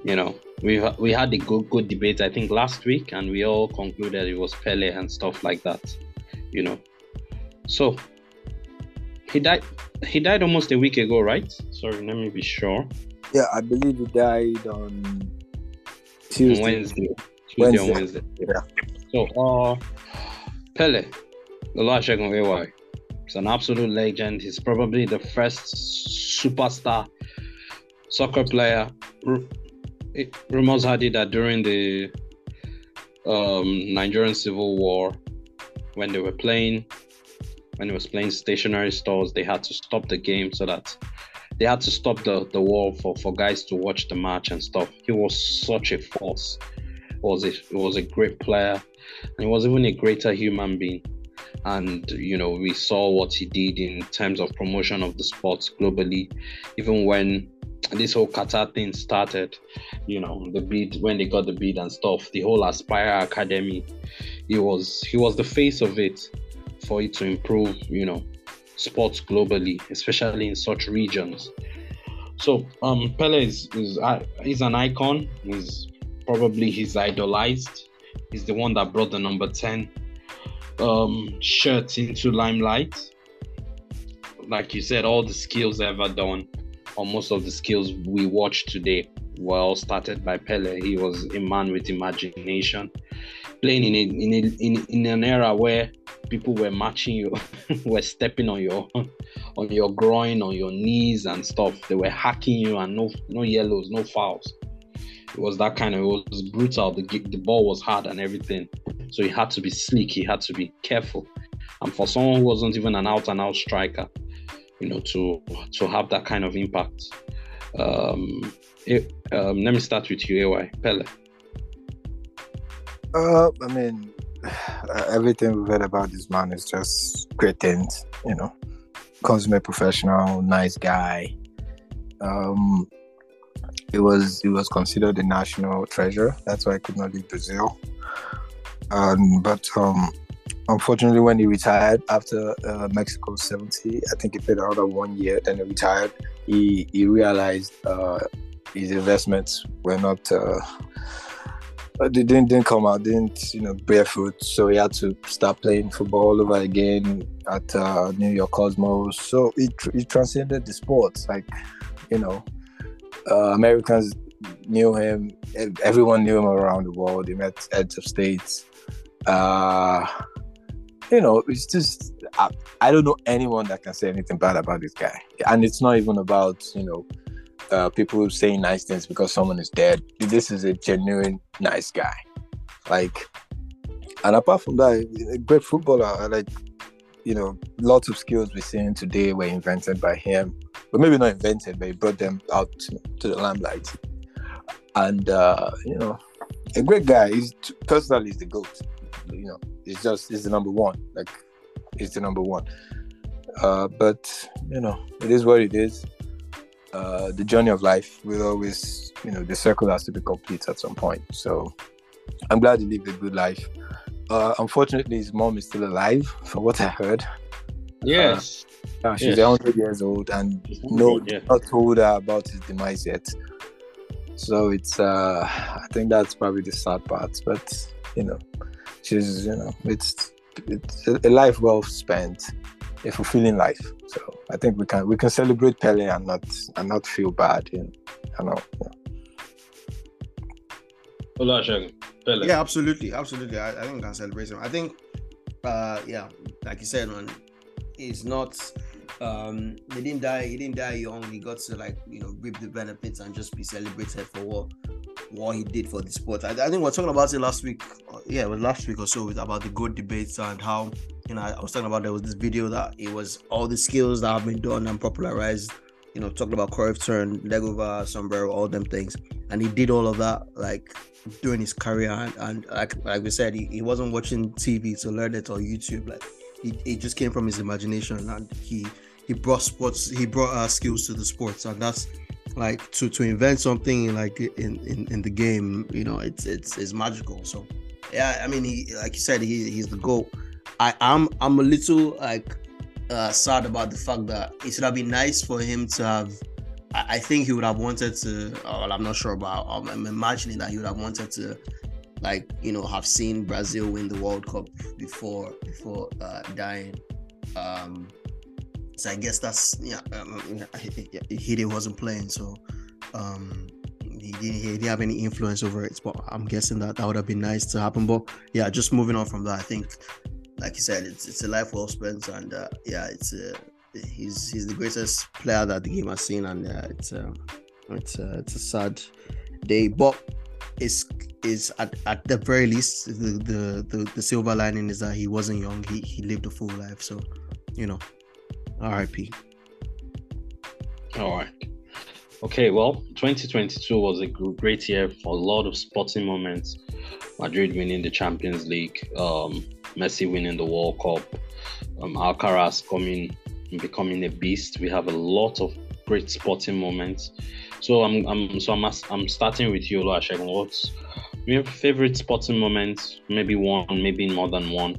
You know, we ha- we had a good good debate I think last week, and we all concluded it was Pele and stuff like that. You know, so he died. He died almost a week ago, right? Sorry, let me be sure. Yeah, I believe he died on Tuesday. Wednesday. Tuesday on Wednesday. Wednesday. Yeah. So, uh, Pele, Oluwasegun AY, he's an absolute legend. He's probably the first superstar soccer player. Ru- Rumors had it that during the um, Nigerian Civil War, when they were playing, when he was playing Stationery Stores, they had to stop the game so that they had to stop the, the war for, for guys to watch the match and stuff. He was such a force. Was a he was a great player, and he was even a greater human being. And you know, we saw what he did in terms of promotion of the sports globally, even when this whole Qatar thing started. You know, the bid when they got the bid and stuff, the whole Aspire Academy. He was he was the face of it for it to improve. You know, sports globally, especially in such regions. So um, Pele is, is uh, he's an icon. He's probably he's idolized. He's the one that brought the number ten um, shirt into limelight. Like you said, all the skills ever done, or most of the skills we watch today, were all started by Pele. He was a man with imagination, playing in a, in a, in, in an era where people were matching you, <laughs> were stepping on your on your groin, on your knees and stuff. They were hacking you and no no yellows, no fouls. It was that kind of it was brutal. The the ball was hard and everything, so he had to be sleek. He had to be careful. And for someone who wasn't even an out and out striker, you know, to to have that kind of impact. Um, it, um, let me start with you, AY Pele. Uh, I mean, <sighs> everything we've heard about this man is just great things. You know, consummate professional, nice guy. Um, it was he was considered a national treasure. That's why I could not leave Brazil. Um, but um, unfortunately, when he retired after uh, Mexico 70, I think he played another one year. Then he retired. He he realized uh, his investments were not. Uh, they didn't didn't come out, didn't you know barefoot. So he had to start playing football all over again at uh, New York Cosmos. So it he transcended the sports, like you know, uh, Americans knew him. Everyone knew him around the world. He met heads of states. Uh, you know, it's just I, I, don't know anyone that can say anything bad about this guy. And it's not even about you know uh, people saying nice things because someone is dead. This is a genuine nice guy. Like, and apart from that, a great footballer. Like, you know, lots of skills we're seeing today were invented by him, but maybe not invented, but he brought them out to the limelight. And uh, you know, a great guy. He's personally he's the goat. You know, he's just he's the number one. Like, he's the number one. Uh, but you know, it is what it is. Uh, the journey of life will always, you know, the circle has to be complete at some point. So I'm glad he lived a good life. Uh, unfortunately, his mom is still alive, from what I heard. Yes. Uh, she's yes. 100 years old and no, yeah. not told her about his demise yet. So it's, uh, I think that's probably the sad part. But you know, she's, you know, it's it's a life well spent, a fulfilling life. So I think we can we can celebrate Pele and not and not feel bad. You know, I know. Yeah. Pele. Yeah, absolutely, absolutely. I, I think we can celebrate him. I think, uh, yeah, like you said, man, he's not. Um, he didn't die. He didn't die young. He got to like you know reap the benefits and just be celebrated for what what he did for the sport. I, I think we are talking about it last week. Uh, yeah, it was last week or so with about the good debates and how you know I was talking about there was this video that it was all the skills that have been done and popularized. You know, talking about curve turn, leg over, sombrero, all them things, and he did all of that like during his career. And, and like like we said, he, he wasn't watching TV to learn it or YouTube. Like he, it just came from his imagination, and he he brought sports, he brought our skills to the sports, and that's like to to invent something like in in, in the game you know it's it's it's magical. So yeah i mean he like you said he, he's the goat. I am i'm, I'm a little like uh, sad about the fact that it should have been nice for him to have I, I think he would have wanted to well i'm not sure about i'm imagining that he would have wanted to like you know have seen brazil win the world cup before before uh, dying. Um so I guess that's yeah. Um, Hide wasn't playing, so um, he didn't, he didn't have any influence over it. But I'm guessing that that would have been nice to happen. But yeah, just moving on from that, I think, like you said, it's it's a life well spent, and uh, yeah, it's a, he's he's the greatest player that the game has seen, and uh, it's a it's a, it's a sad day, but it's is at, at the very least the, the the the silver lining is that he wasn't young he he lived a full life so you know RIP. All right. Okay, well, 2022 was a great year for a lot of sporting moments. Madrid winning the Champions League, um, Messi winning the World Cup, um, Alcaraz coming becoming a beast. We have a lot of great sporting moments. So I'm, I'm so I'm, I'm starting with you, Oluwasegun. What's your favorite sporting moment? Maybe one, maybe more than one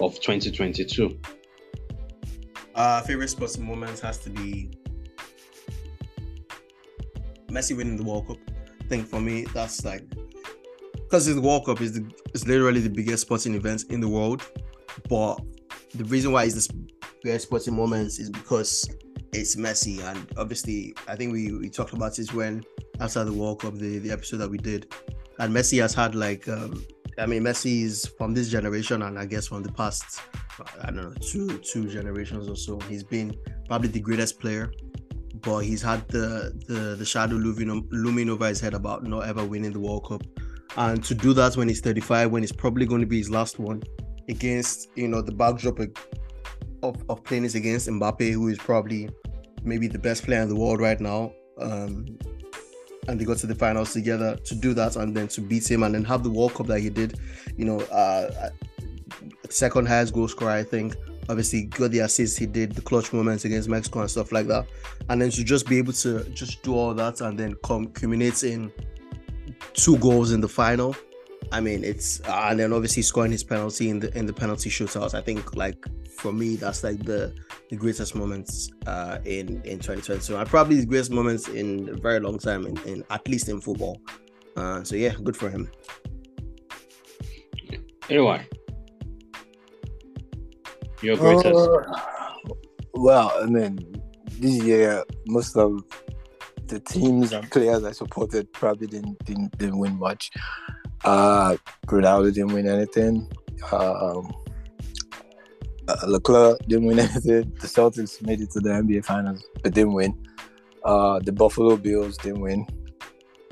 of 2022. Uh, favorite sporting moments has to be Messi winning the World Cup. I think for me, that's like because the World Cup is the is literally the biggest sporting event in the world. But the reason why it's the biggest sporting moments is because it's Messi, and obviously, I think we, we talked about this when after the World Cup, the, the episode that we did, and Messi has had like um, I mean, Messi is from this generation, and I guess from the past, I don't know, two two generations or so. He's been probably the greatest player, but he's had the the the shadow looming looming over his head about not ever winning the World Cup, and to do that when he's 35, when it's probably going to be his last one, against you know the backdrop of of playing is against Mbappe, who is probably maybe the best player in the world right now. Um, and they got to the finals together to do that and then to beat him and then have the World Cup that he did, you know, uh, second highest goal scorer, I think. Obviously, got the assists he did, the clutch moments against Mexico and stuff like that. And then to just be able to just do all that and then come culminate in two goals in the final. I mean, it's and then obviously scoring his penalty in the in the penalty shootouts. I think like for me, that's like the the greatest moments uh, in in 2022. And probably the greatest moments in a very long time, in, in at least in football. Uh, so yeah, good for him. Anyway, your greatest. Uh, well, I mean, this year most of the teams and players I supported probably didn't didn't, didn't win much. Uh, Ronaldo didn't win anything. Um, uh, Leclerc didn't win <laughs> anything. The Celtics made it to the NBA Finals, but didn't win. Uh, the Buffalo Bills didn't win.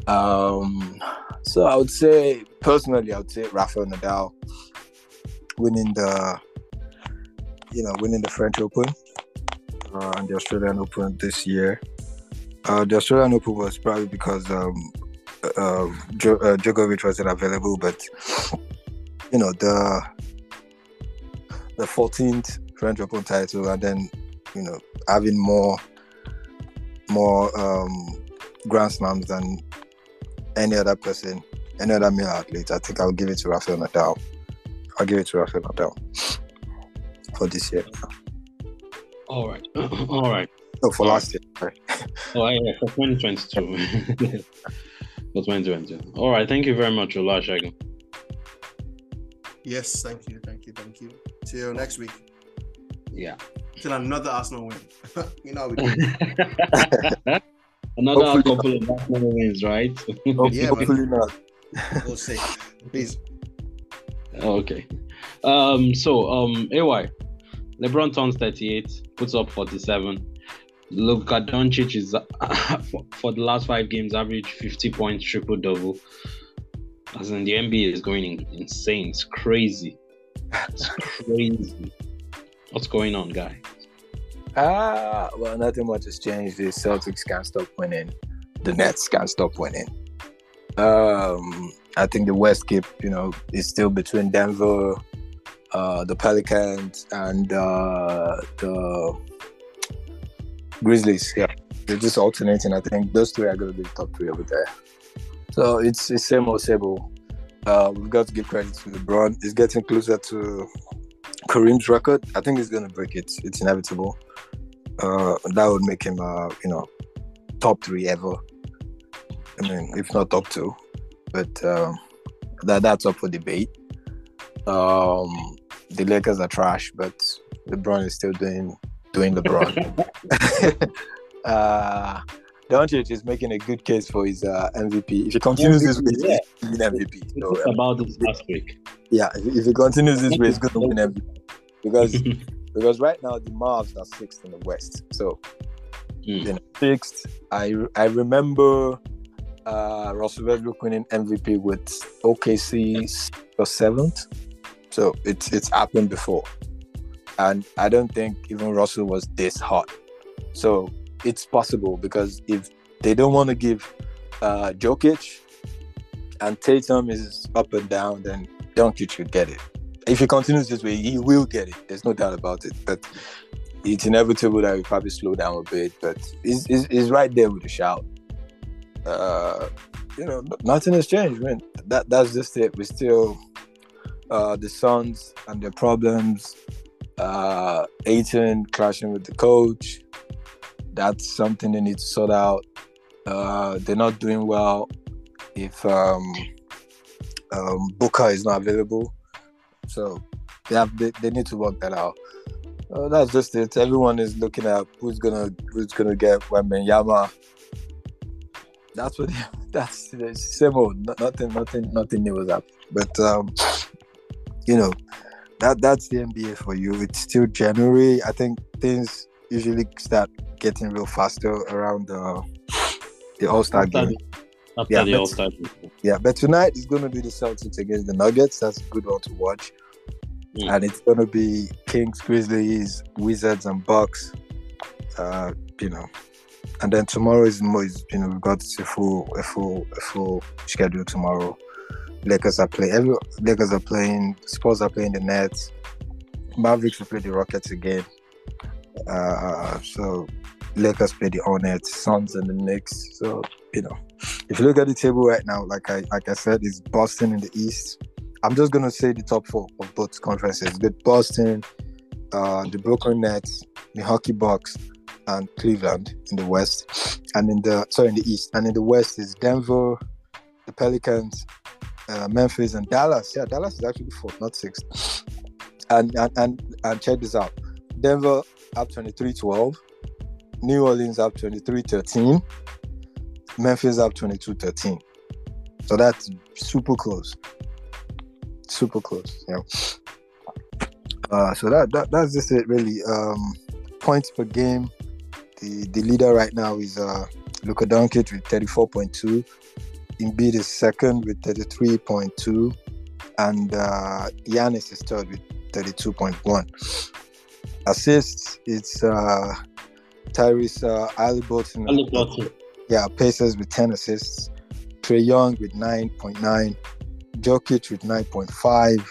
Um, so I would say, personally, I would say Rafael Nadal winning the, you know, winning the French Open uh, and the Australian Open this year. Uh, the Australian Open was probably because um, uh, uh, Djokovic wasn't available, but you know the the 14th French Open title, and then you know having more more um, Grand Slams than any other person, any other male athlete. I think I'll give it to Rafael Nadal. I'll give it to Rafael Nadal for this year. All right. <coughs> All right. No, for last year. <laughs> Oh, yeah, for 2022. <laughs> for 2022. All right. Thank you very much, Oluwasegun. Yes, thank you, thank you, thank you. Till next week. Yeah. Till another Arsenal win. <laughs> you know how we do. Another Hopefully couple of Arsenal wins, right? Yeah, Hopefully not. We'll see. Please. okay. Um. So, um, AY, LeBron turns 38, puts up 47. Luka Doncic is <laughs> for, for the last five games average 50 points, triple double. As in the NBA is going insane. It's crazy. It's <laughs> crazy. What's going on, guy? Ah, well, nothing much has changed. The Celtics can't stop winning. The Nets can't stop winning. Um, I think the West keep, you know, is still between Denver, uh, the Pelicans, and uh, the Grizzlies. Yeah, they're just alternating. I think those three are going to be the top three over there. So it's it's same old old. Uh, we've got to give credit to LeBron. He's getting closer to Kareem's record. I think he's going to break it. It's inevitable. Uh, that would make him, uh, you know, top three ever. I mean, if not top two, but um, that that's up for debate. Um, the Lakers are trash, but LeBron is still doing doing LeBron. <laughs> <laughs> uh, Doncic is making a good case for his uh, MVP. If he continues this way, Yeah. he's win MVP. So, um, about this last week. yeah, if, if he continues this way, he's going to win MVP <laughs> because because right now the Mavs are sixth in the West. So Mm. you know, sixth. I I remember uh, Russell Westbrook winning MVP with OKC or seventh. So it's it's happened before, and I don't think even Russell was this hot. So it's possible because if they don't want to give uh, Jokic and Tatum is up and down, then Doncic should get it. If he continues this way, he will get it. There's no doubt about it. But it's inevitable that he'll probably slow down a bit. But he's, he's, he's right there with a shout. Uh, you know, nothing has changed, man. That that's just it. We still uh, the Suns and their problems. Uh, Ayton clashing with the coach. That's something they need to sort out. Uh, they're not doing well if um, um, Booker is not available. So they have they, they need to work that out. Uh, that's just it. Everyone is looking at who's gonna who's gonna get Wembanyama. That's what <laughs> that's the same old. Nothing nothing nothing new was up. But um, you know that that's the NBA for you. It's still January. I think things usually start getting real faster around the the All Star game. After Yeah, the but- All Star. Yeah, but tonight is going to be the Celtics against the Nuggets. That's a good one to watch. Mm. And it's going to be Kings, Grizzlies, Wizards, and Bucks. Uh, you know, and then tomorrow is more. Is, you know, we've got a full, a full, a full schedule tomorrow. Lakers are playing. Every Lakers are playing. Spurs are playing the Nets. Mavericks will play the Rockets again. Uh, so Lakers play the Hornets, Suns, and the Knicks. So you know, if you look at the table right now, like I like I said, it's Boston in the East. I'm just gonna say the top four of both conferences. With Boston, uh, the Brooklyn Nets, the Hockey Bucks, and Cleveland in the West, and in the sorry in the East, and in the West is Denver, the Pelicans, uh, Memphis, and Dallas. Yeah, Dallas is actually fourth, not sixth. And and and, and check this out: Denver up 23-12, New Orleans up 23-13. Memphis up 22-13. So that's super close. Super close. Yeah. Uh, so that, that that's just it really. Um, points per game. The the leader right now is uh, Luka Doncic with 34.2. Embiid is second with 33.2, and uh, Giannis is third with 32.1. Assists, it's uh, Tyrese uh. Haliburton. Yeah, Pacers with 10 assists. Trae Young with 9.9. Jokic with 9.5.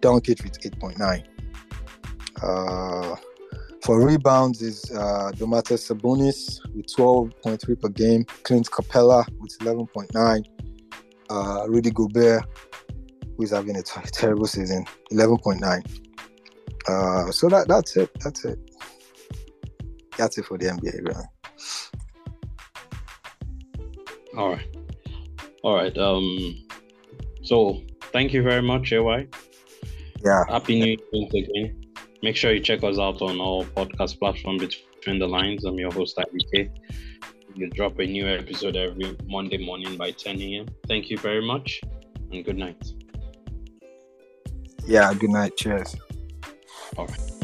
Doncic with 8.9. Uh, for rebounds is uh, Domantas Sabonis with 12.3 per game. Clint Capela with 11.9. Uh, Rudy Gobert, who's having a t- terrible season, 11.9. Uh, so that that's it. That's it. That's it for the NBA, really. All right. All right. Um. So thank you very much, AY. Yeah. Happy New Year again. Make sure you check us out on all podcast platforms between the lines. I'm your host, IBK. We drop a new episode every Monday morning by 10 a.m. Thank you very much and good night. Yeah, good night. Cheers. All right.